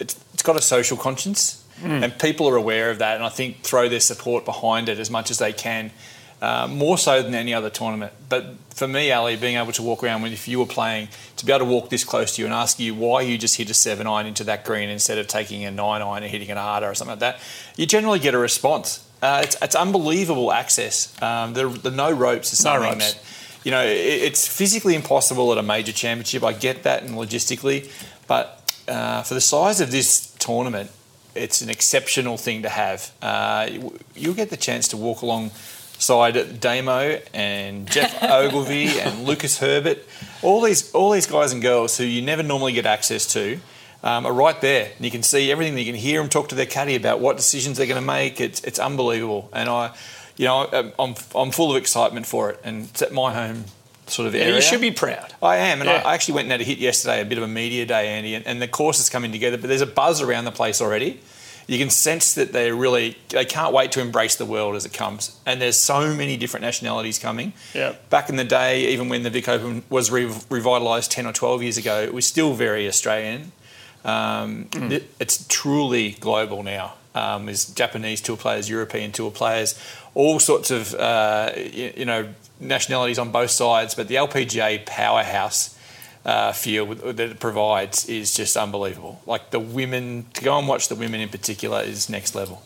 It's, it's got a social conscience, Mm. and people are aware of that. And I think throw their support behind it as much as they can. uh, more so than any other tournament. But for me, Ali, being able to walk around when if you were playing, to be able to walk this close to you and ask you why you just hit a seven iron into that green instead of taking a nine iron and hitting it harder or something like that, you generally get a response. Uh, it's, it's unbelievable access. Um, the, the no ropes is No something ropes. that you know, it, it's physically impossible at a major championship. I get that and logistically, but uh, for the size of this tournament, it's an exceptional thing to have. Uh, you- you'll get the chance to walk alongside Damo and Geoff [laughs] Ogilvy and Lucas Herbert, all these all these guys and girls who you never normally get access to. Um, are right there. And you can see everything. You can hear them talk to their caddy about what decisions they're going to make. It's, it's unbelievable. And I, you know, I'm, I'm, full of excitement for it. And it's at my home sort of Yeah, area. you should be proud. I am, and Yeah. I, actually went and had a hit yesterday, a bit of a media day, Andy, and, and the course is coming together. But there's a buzz around the place already. You can sense that they really they can't wait to embrace the world as it comes. And there's so many different nationalities coming. Yeah. Back in the day, even when the Vic Open was re- revitalised 10 or 12 years ago, it was still very Australian. Um, it- It's truly global now. Um, there's Japanese tour players, European tour players, all sorts of uh, you, know nationalities on both sides. But the LPGA powerhouse uh, field that it provides is just unbelievable. Like the women, to go and watch the women in particular is next level.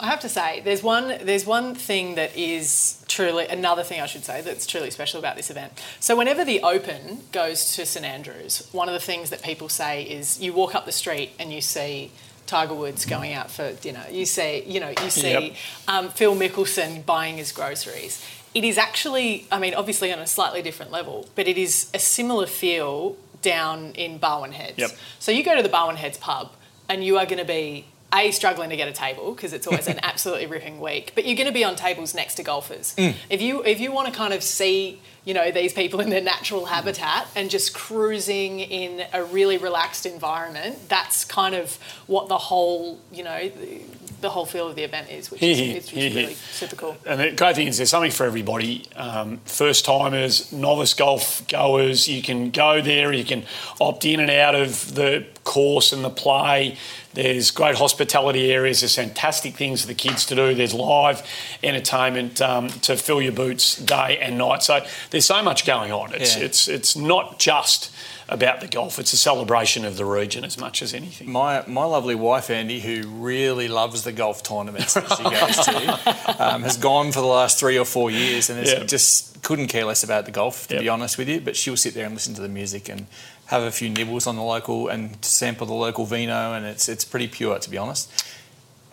I have to say, there's one there's one thing that is truly another thing I should say that's truly special about this event. So whenever the Open goes to St Andrews, one of the things that people say is you walk up the street and you see Tiger Woods going out for dinner. You see, you know, you see Yep. um, Phil Mickelson buying his groceries. It is actually, I mean, obviously on a slightly different level, but it is a similar feel down in Barwon Heads. Yep. So you go to the Barwon Heads pub and you are going to be a struggling to get a table because it's always an [laughs] absolutely ripping week, but you're going to be on tables next to golfers. If you if you want to kind of see you know these people in their natural habitat and just cruising in a really relaxed environment, that's kind of what the whole you know the, the whole feel of the event is, which is, [laughs] Here, here, is, which here, is really super cool. And the great thing is there's something for everybody. Um, first timers, novice golf goers, you can go there, you can opt in and out of the course and the play. There's great hospitality areas, there's fantastic things for the kids to do, there's live entertainment um, to fill your boots day and night. So there's so much going on. It's, Yeah. it's, it's not just about the golf, it's a celebration of the region as much as anything. My my lovely wife Andy, who really loves the golf tournaments that she goes to, [laughs] um, has gone for the last three or four years, and is Yeah. just couldn't care less about the golf, to Yep. be honest with you. But she'll sit there and listen to the music and have a few nibbles on the local and sample the local vino, and it's it's pretty pure, to be honest.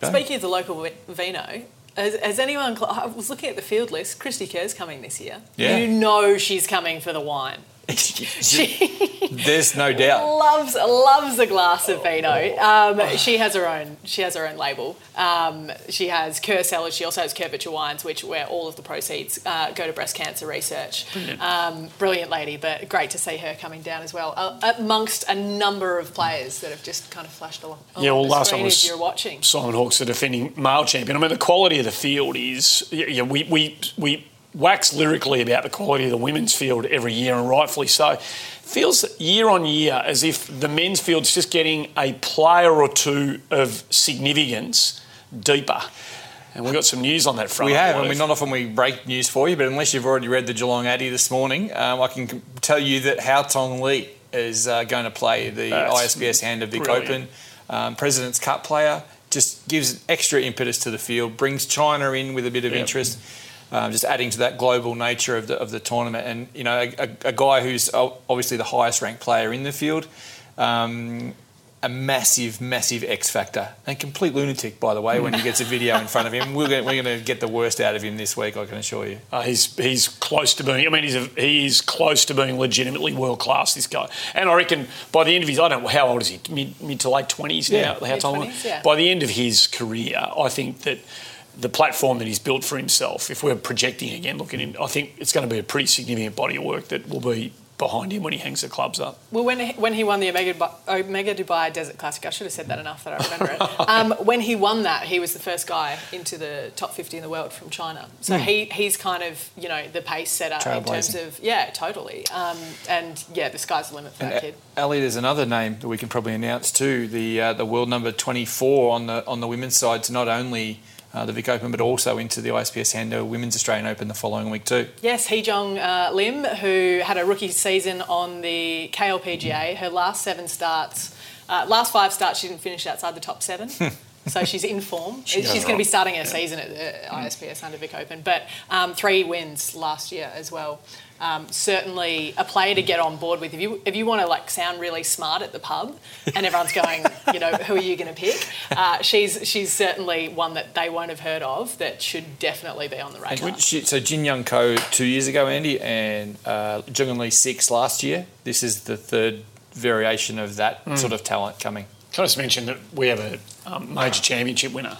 Go. Speaking of the local vino, has, has anyone? cl- I was looking at the field list. Christy Kerr's coming this year. Yeah. You know she's coming for the wine. [laughs] She There's no doubt. loves loves a glass of vino. Um, she has her own. She has her own label. Um, she has Kerr Cellars. She also has Curvature Wines, which where all of the proceeds uh, go to breast cancer research. Brilliant. Um, brilliant lady, but great to see her coming down as well, uh, amongst a number of players that have just kind of flashed along. Yeah, well, the last one was you're watching. Simon Hawkes, the defending male champion. I mean, the quality of the field is. Yeah, yeah, we we we wax lyrically about the quality of the women's field every year, and rightfully so. Feels year on year as if the men's field's just getting a player or two of significance deeper. And we've got some news on that front. We have, and we not often we break news for you, but unless you've already read the Geelong Addy this morning, um, I can tell you that Haotong Li is uh, going to play the That's ISPS Handa Vic brilliant. Open. Um, President's Cup player just gives extra impetus to the field, brings China in with a bit of Yep. interest. Um, just adding to that global nature of the of the tournament, and you know, a, a, a guy who's obviously the highest ranked player in the field, um, a massive, massive X factor, and complete lunatic, by the way, when he gets a video in front of him. We're going, we're going to get the worst out of him this week, I can assure you. Uh, he's he's close to being. I mean, he's a, he's close to being legitimately world class. This guy, and I reckon by the end of his, I don't know how old is he, mid, mid to late twenties Yeah. now. How tall? Mid-twenties, yeah. By the end of his career, I think that the platform that he's built for himself, if we're projecting again, looking at him, I think it's going to be a pretty significant body of work that will be behind him when he hangs the clubs up. Well, when he, when he won the Omega, Dubai- Omega Dubai Desert Classic, I should have said that enough that I remember it. [laughs] Um, when he won that, he was the first guy into the top 50 in the world from China. So he, he's kind of, you know, the pace setter in terms of, yeah, totally. Um, and yeah, the sky's the limit for that kid. Ali, there's another name that we can probably announce too. The uh, the world number 24 on the on the women's side to not only uh, the Vic Open, but also into the ISPS Handa Women's Australian Open the following week too. Yes, Hee Jeong uh, Lim, who had a rookie season on the KLPGA, her last seven starts, uh, last five starts, she didn't finish outside the top seven. [laughs] so she's in form. She's She's, going to be starting her season at the ISPS Handa Vic Open, but um, three wins last year as well. Um, certainly a player to get on board with. If you if you want to like sound really smart at the pub, and everyone's going, you know, who are you going to pick? [laughs] Uh, she's she's certainly one that they won't have heard of that should definitely be on the radar. She- So Jin Young Ko two years ago, Andy, and uh, Jung Lee six last year. This is the third variation of that Mm. sort of talent coming. Can I just mention that we have a um, major championship winner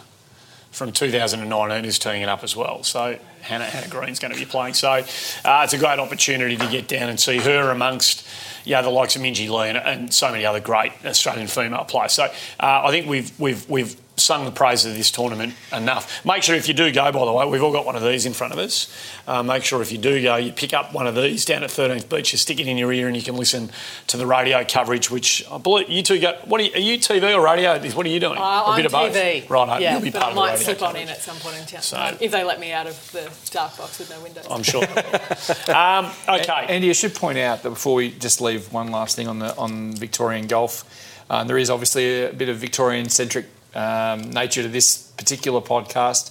from 2019 who's teeing it up as well. So Hannah, Hannah Green's going to be playing. So uh, it's a great opportunity to get down and see her amongst yeah, the likes of Minjee Lee and, and so many other great Australian female players. So uh, I think we've we've we've sung the praises of this tournament enough. Make sure if you do go, by the way, we've all got one of these in front of us. Uh, make sure if you do go, you pick up one of these down at 13th Beach, you stick it in your ear, and you can listen to the radio coverage. Which I believe you two got. What are you, are you TV or radio? What are you doing? Uh, a I'm bit of both. TV. Right, yeah, you'll be but part I of the might radio slip on in at some point in time So- if they let me out of the dark box with no windows. I'm sure. [laughs] um, okay. Andy, I should point out that before we just leave one last thing on the on Victorian golf, um, there is obviously a bit of Victorian centric um, nature to this particular podcast.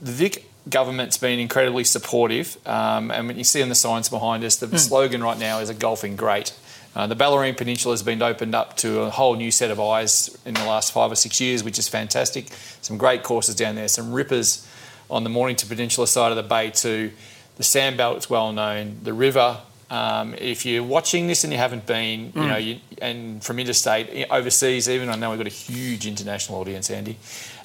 The Vic government's been incredibly supportive, um, and when you see in the signs behind us, the Hmm. slogan right now is a golfing great. Uh, the Bellarine Peninsula has been opened up to a whole new set of eyes in the last five or six years, which is fantastic. Some great courses down there, some rippers on the Mornington Peninsula side of the bay too. The Sandbelt is well known. The river. Um, if you're watching this and you haven't been, you Mm. know, you, and from interstate, overseas, even I know we've got a huge international audience, Andy.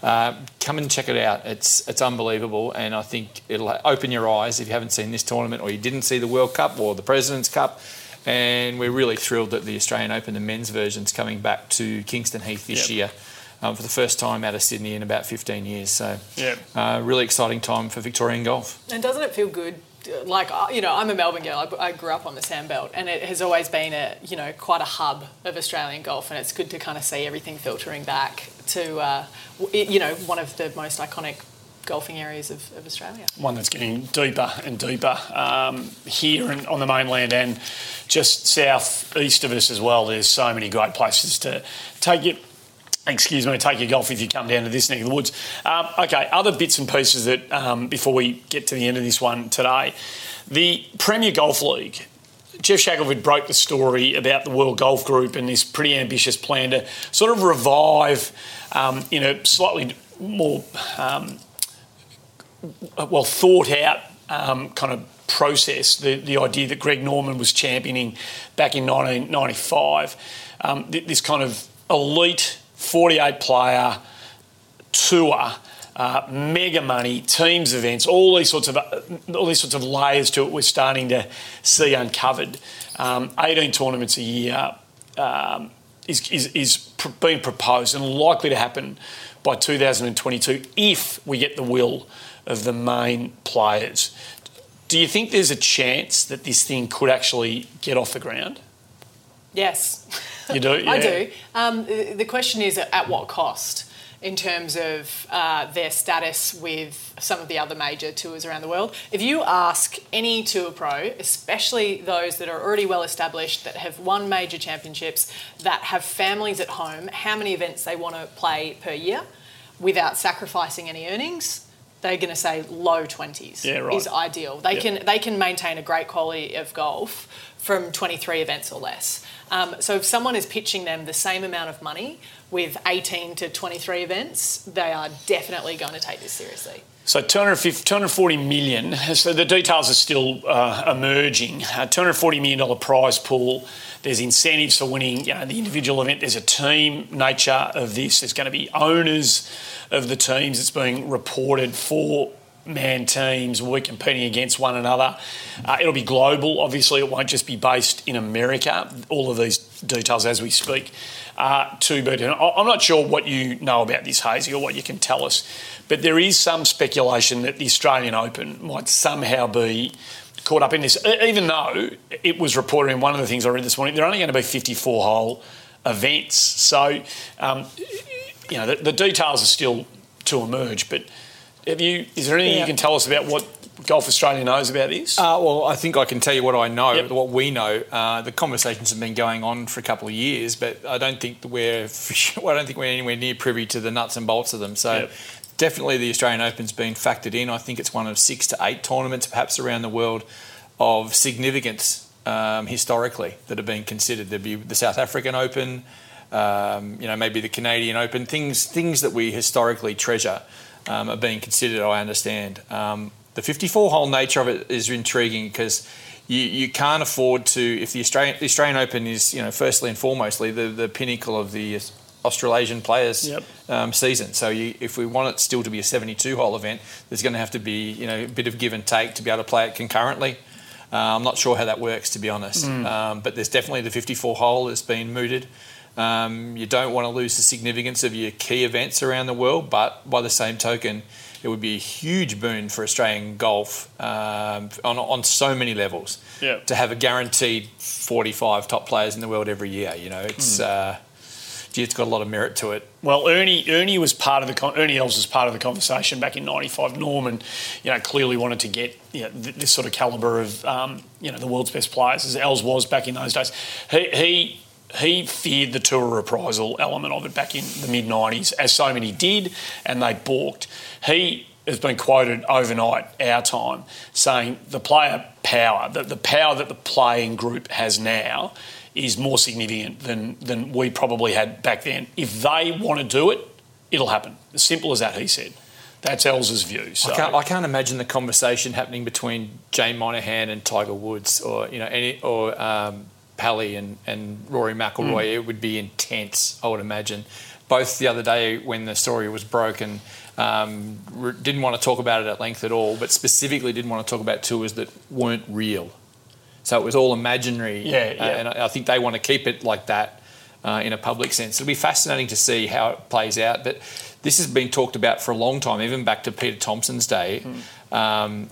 Uh, come and check it out. It's it's unbelievable, and I think it'll open your eyes if you haven't seen this tournament or you didn't see the World Cup or the President's Cup. And we're really thrilled that the Australian Open, the men's version, is coming back to Kingston Heath this Yep. year um, for the first time out of Sydney in about 15 years. So, Yep. uh, really exciting time for Victorian golf. And doesn't it feel good? Like uh, you know, I'm a Melbourne girl. I, grew up on the Sandbelt, and it has always been a you know quite a hub of Australian golf, and it's good to kind of see everything filtering back to uh, you know one of the most iconic golfing areas of, of Australia. one that's getting deeper and deeper um, here and on the mainland and just south east of us as well. There's so many great places to take it. Excuse me, take your golf if you come down to this neck of the woods. Um, okay, other bits and pieces that um, before we get to the end of this one today, the Premier Golf League. Geoff Shackelford broke the story about the World Golf Group and this pretty ambitious plan to sort of revive um, in a slightly more um, well thought out um, kind of process. The the idea that Greg Norman was championing back in 1995, um, th- this kind of elite 48 player tour. Uh, mega money, teams events, all these sorts of all these sorts of layers to it. We're starting to see uncovered. Um, 18 tournaments a year um, is is, is pr- being proposed and likely to happen by 2022 if we get the will of the main players. Do you think there's a chance that this thing could actually get off the ground? Yes. You do? I do. Um, the the question is at what cost in terms of uh, their status with some of the other major tours around the world. If you ask any tour pro, especially those that are already well established, that have won major championships, that have families at home, how many events they want to play per year without sacrificing any earnings, they're going to say low 20s Yeah, right. is ideal. They Yep. can they can maintain a great quality of golf from 23 events or less. Um, so if someone is pitching them the same amount of money with 18 to 23 events, they are definitely going to take this seriously. So 250, 240 million. So the details are still uh, emerging. Uh, 240 million dollar prize pool. There's incentives for winning you know, the individual event. There's a team nature of this. There's going to be owners of the teams. It's being reported for man teams be competing against one another. Uh, it'll be global. Obviously, it won't just be based in America. All of these details as we speak uh, to be. I'm not sure what you know about this, Hazy, or what you can tell us, but there is some speculation that the Australian Open might somehow be caught up in this, even though it was reported in one of the things I read this morning, they're only going to be 54 hole events. So, um, you know, the, the details are still to emerge. But have you? Is there anything Yeah. you can tell us about what Golf Australia knows about this? Uh, well, I think I can tell you what I know, what we know. Uh, the conversations have been going on for a couple of years, but I don't think we're [laughs] I don't think we're anywhere near privy to the nuts and bolts of them. So. Yep. Definitely, the Australian Open's been factored in. I think it's one of six to eight tournaments, perhaps around the world, of significance um, historically that have been considered. There'd be the South African Open, um, you know, maybe the Canadian Open. Things things that we historically treasure um, are being considered. I understand. Um, the 54-hole nature of it is intriguing because you, you can't afford to if the Australian the Australian Open is you know firstly and foremostly the the pinnacle of the Australasian players Yep. um, season. So you, if we want it still to be a 72-hole event, there's going to have to be you know a bit of give and take to be able to play it concurrently. Uh, I'm not sure how that works to be honest, Mm. um, but there's definitely the 54-hole that's been mooted. Um, you don't want to lose the significance of your key events around the world, but by the same token, it would be a huge boon for Australian golf um, on, on so many levels Yeah. to have a guaranteed 45 top players in the world every year. You know, it's Mm. uh, gee, it's got a lot of merit to it. Well, Ernie Ernie was part of the con- Ernie Els was part of the conversation back in '95. Norman, you know, clearly wanted to get you know, th- this sort of caliber of um, you know the world's best players as Els was back in those days. He he he feared the tour reprisal element of it back in the mid '90s, as so many did, and they balked. He has been quoted overnight, our time, saying the player power, the, the power that the playing group has now is more significant than, than we probably had back then. If they want to do it, it'll happen. As simple as that, he said. That's Els's view. So. I, can't, I can't imagine the conversation happening between Jay Monahan and Tiger Woods, or you know, any or um, Pelley and, and Rory McIlroy. Mm. It would be intense, I would imagine. Both the other day when the story was broken, um, didn't want to talk about it at length at all, but specifically didn't want to talk about tours that weren't real. So it was all imaginary. Yeah, uh, and I I think they want to keep it like that uh, in a public sense. It'll be fascinating to see how it plays out. But this has been talked about for a long time, even back to Peter Thomson's day. Um,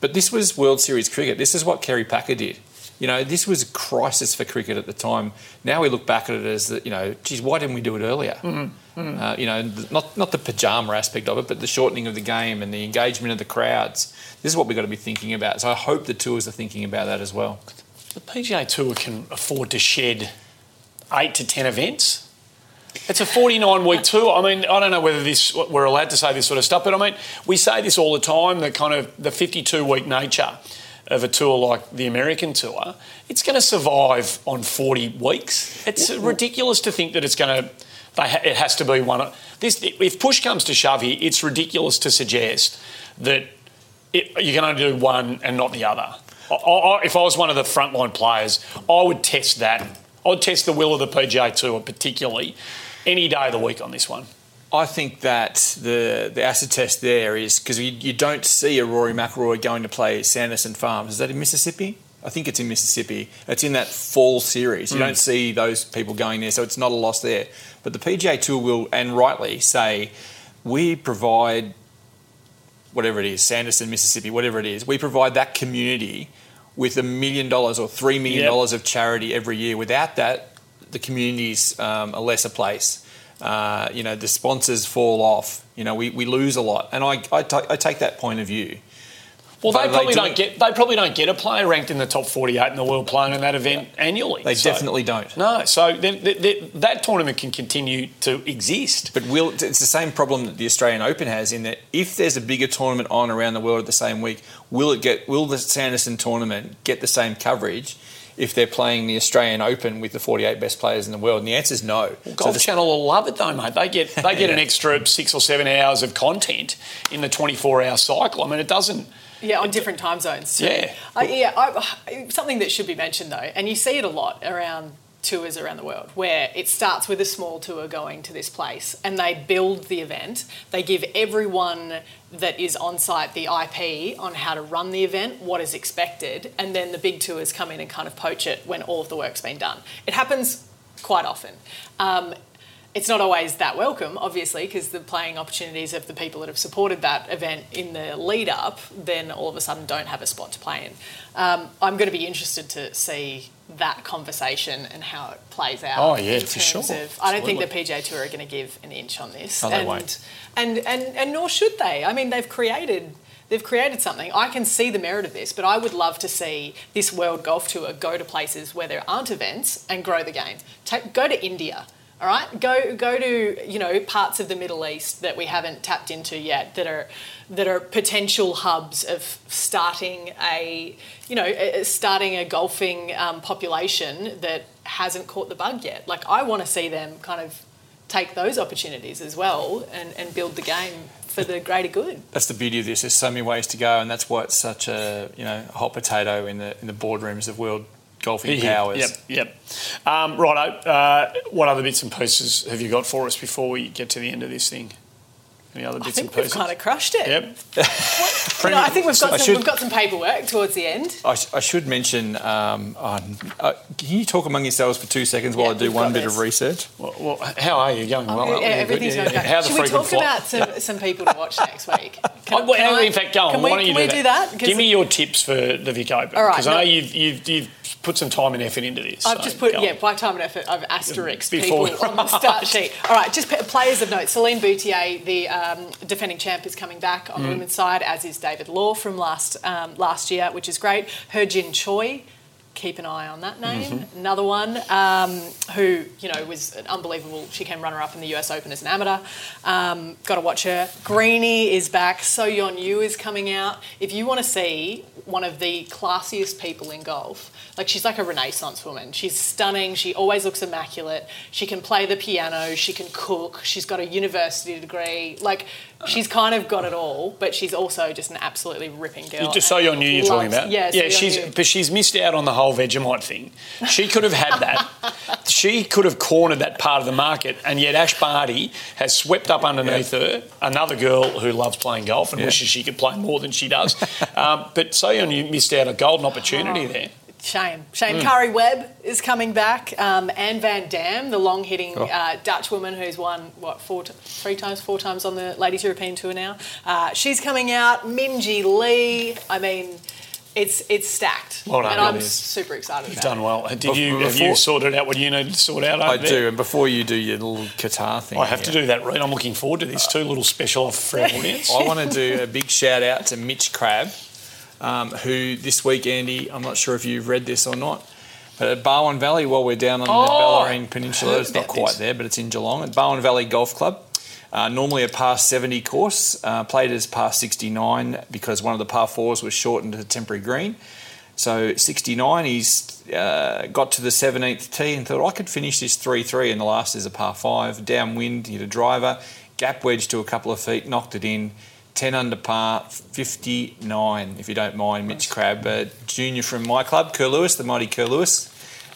but this was World Series cricket. This is what Kerry Packer did. You know, this was a crisis for cricket at the time. Now we look back at it as that, you know, geez, why didn't we do it earlier? Mhm, mhm. Uh, you know, not not the pajama aspect of it, but the shortening of the game and the engagement of the crowds. This is what we've got to be thinking about. So I hope the tours are thinking about that as well. The PGA Tour can afford to shed eight to ten events. It's a 49 week [laughs] tour. I mean, I don't know whether this we're allowed to say this sort of stuff, but I mean, we say this all the time. The kind of the 52 week nature of a tour like the American tour, it's going to survive on 40 weeks. It's ridiculous to think that it's going to. They ha- it has to be one. of- This, if push comes to shove here, it's ridiculous to suggest that it, you can only do one and not the other. I, I, if I was one of the frontline players, I would test that. I'd test the will of the PGA Tour, particularly, any day of the week on this one. I think that the the acid test there is because you, you don't see a Rory McIlroy going to play Sanderson Farms. Is that in Mississippi? I think it's in Mississippi. It's in that fall series. You Mm. don't see those people going there, so it's not a loss there. But the PGA Tour will, and rightly, say we provide whatever it is, Sanderson, Mississippi, whatever it is, we provide that community with a million dollars or three million Yep. dollars of charity every year. Without that, the community's um, a lesser place. Uh, you know, the sponsors fall off. You know, we, we lose a lot. And I, I, take that point of view. Well, they probably do don't get. They probably don't get a player ranked in the top 48 in the world playing in that event annually. They So- definitely don't. No, so then, th th that tournament can continue to exist. But will it's the same problem that the Australian Open has in that if there's a bigger tournament on around the world at the same week, will it get will the Sanderson tournament get the same coverage if they're playing the Australian Open with the 48 best players in the world? And the answer is no. So Golf the- Channel will love it though, mate. They get they get an [laughs] extra six or seven hours of content in the 24 hour cycle. I mean, it doesn't. Yeah, on different time zones. Too. Yeah. Uh, yeah. I, something that should be mentioned though, and you see it a lot around tours around the world, where it starts with a small tour going to this place, and they build the event. They give everyone that is on site the IP on how to run the event, what is expected, and then the big tours come in and kind of poach it when all of the work's been done. It happens quite often. Um, it's not always that welcome, obviously, because the playing opportunities of the people that have supported that event in the lead up then all of a sudden don't have a spot to play in. Um, I'm going to be interested to see that conversation and how it plays out. Oh, yeah, for sure. Of, I don't think the. PGA Tour are going to give an inch on this, Oh, they and, won't. and and and nor should they. I mean, they've created. They've created something. I can see the merit of this, but I would love to see this World Golf Tour go to places where there aren't events and grow the game. Take, go to India, all right? Go go to you know parts of the Middle East that we haven't tapped into yet that are that are potential hubs of starting a you know starting a golfing um, population that hasn't caught the bug yet. Like I want to see them kind of take those opportunities as well and, and build the game for the greater good. That's the beauty of this. There's so many ways to go, and that's why it's such a you know hot potato in the in the boardrooms of world golfing Yeah, powers. Yep, yep. Um, righto. Uh, what other bits and pieces have you got for us before we get to the end of this thing? Any other I bits and think we've kind of crushed it. Yep. [laughs] You know, I think we've got I some, should- we've got some paperwork towards the end. I, sh- I should mention. Um, uh, uh, can you talk among yourselves for two seconds while Yeah, I do one bit this. of research? Well, well, how are you going? Well, aren't we? yeah, everything's yeah, going yeah. great. How the Should we frequent talk fly- about some, some people to watch next week? [laughs] Can, Oh, well, can I- in fact, go on. Can Why we, don't you can do we do that? 'Cause Give me your tips for the Vic Open. All right, Because I no- know you've, you've, you've put some time and effort into this. I've so just put, yeah, on. by time and effort, I've asterisked Before- people [laughs] on the start sheet. All right, just players of note. Celine Boutier, the um, defending champ, is coming back on the Mm. women's side, as is David Law from last um, last year, which is great. Her Hyejin Choi, keep an eye on that name. Mm-hmm. Another one um, who, you know, was an unbelievable. She came runner-up in the US Open as an amateur. Um, Got to watch her. Greeny is back. So Yeon Ryu is coming out. If you want to see one of the classiest people in golf, like she's like a renaissance woman. She's stunning. She always looks immaculate. She can play the piano. She can cook. She's got a university degree. Like she's kind of got it all, but she's also just an absolutely ripping girl. You just so you knew you're talking about. Yeah, yeah. She's Yu. but she's missed out on the whole Vegemite thing. She could have had that. [laughs] she could have cornered that part of the market, and yet Ash Barty has swept up underneath her another girl who loves playing golf and Yeah. wishes she could play more than she does. [laughs] um, but so you missed out a golden opportunity there. Shame. Shame. Mm. Karrie Webb is coming back. Um, Anne Van Dam, the long hitting Oh. uh, Dutch woman who's won, what, four, t- three times, four times on the Ladies European Tour now. Uh, she's coming out. Minjee Lee. I mean, it's it's stacked. Well done, and I'm is. super excited You've about done well. Did Bef- you have you sorted out what you needed to sort out? Over I there? do. And before you do your little Qatar thing, I have to do that, Reed. I'm looking forward to this. Two little special off for our audience. I want to do a big shout out to Mitch Crabb, um, who this week, Andy, I'm not sure if you've read this or not, but at Barwon Valley, while we're down on the Oh, Bellarine Peninsula, it's not quite this. there, but it's in Geelong, at Barwon Valley Golf Club. Uh, normally a par 70 course, uh, played as par 69 because one of the par fours was shortened to temporary green. So 69, he's uh, got to the 17th tee and thought I could finish this 3-3 and the last is a par 5. Downwind, hit a driver, gap wedge to a couple of feet, knocked it in. 10 under par, 59, if you don't mind, Mitch Crabb, a junior from my club, Curlewis, the mighty Curlewis,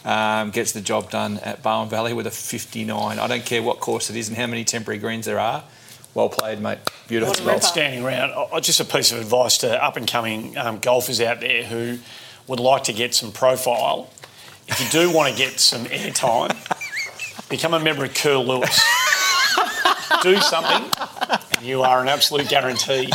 um, gets the job done at Barwon Valley with a 59. I don't care what course it is and how many temporary greens there are. Well played, mate. Beautiful. What a ripper. outstanding round. Uh, Just a piece of advice to up and coming um, golfers out there who would like to get some profile. If you do want to get some airtime, become a member of Curlewis. do something, you are an absolute guarantee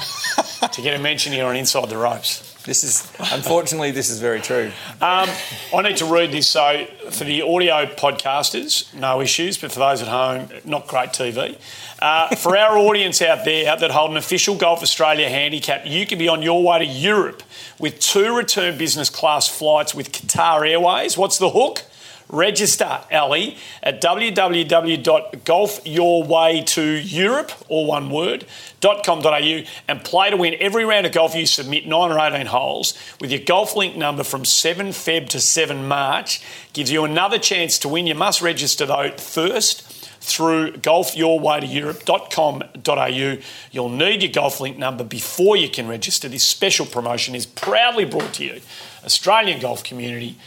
to get a mention here on Inside the Ropes. This is, unfortunately, this is very true. Um, I need to read this. So, for the audio podcasters, no issues, but for those at home, not great TV. Uh, for our audience out there that hold an official Golf Australia handicap, you can be on your way to Europe with two return business class flights with Qatar Airways. What's the hook? Register, Ali, at www.golfyourwaytoeurope, all one word, .com.au and play to win every round of golf you submit, 9 or 18 holes, with your golf link number from 7 Feb to 7 March. Gives you another chance to win. You must register, though, first through golfyourwaytoeurope.com.au. You'll need your golf link number before you can register. This special promotion is proudly brought to you, Australian golf community,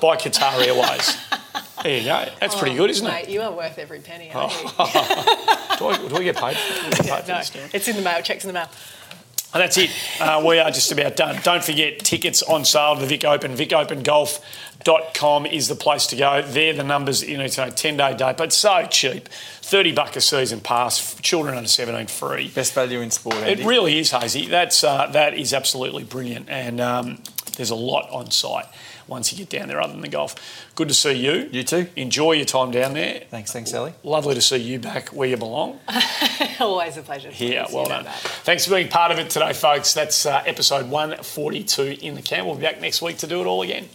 by Qatar Airways. There you go. That's pretty good, isn't Oh, Mate, it? you are worth every penny, aren't you? [laughs] do, I, do I get paid? Get paid no, this, do I? it's in the mail. Checks in the mail. And that's it. Uh, we are just about done. Don't forget, tickets on sale to the Vic Open. VicOpenGolf.com is the place to go. There, the numbers, you know, it's a 10 day date, but so cheap. 30 buck a season pass, children under 17 free. Best value in sport, It really is, Hazy. That's, uh, that is absolutely brilliant. And um, there's a lot on site. Once you get down there, other than the golf. Good to see you. You too. Enjoy your time down there. Thanks, thanks, Ellie. Lovely to see you back where you belong. [laughs] Always a pleasure. Yeah, Please, well done. that. Thanks for being part of it today, folks. That's uh, episode 142 in the can. We'll be back next week to do it all again.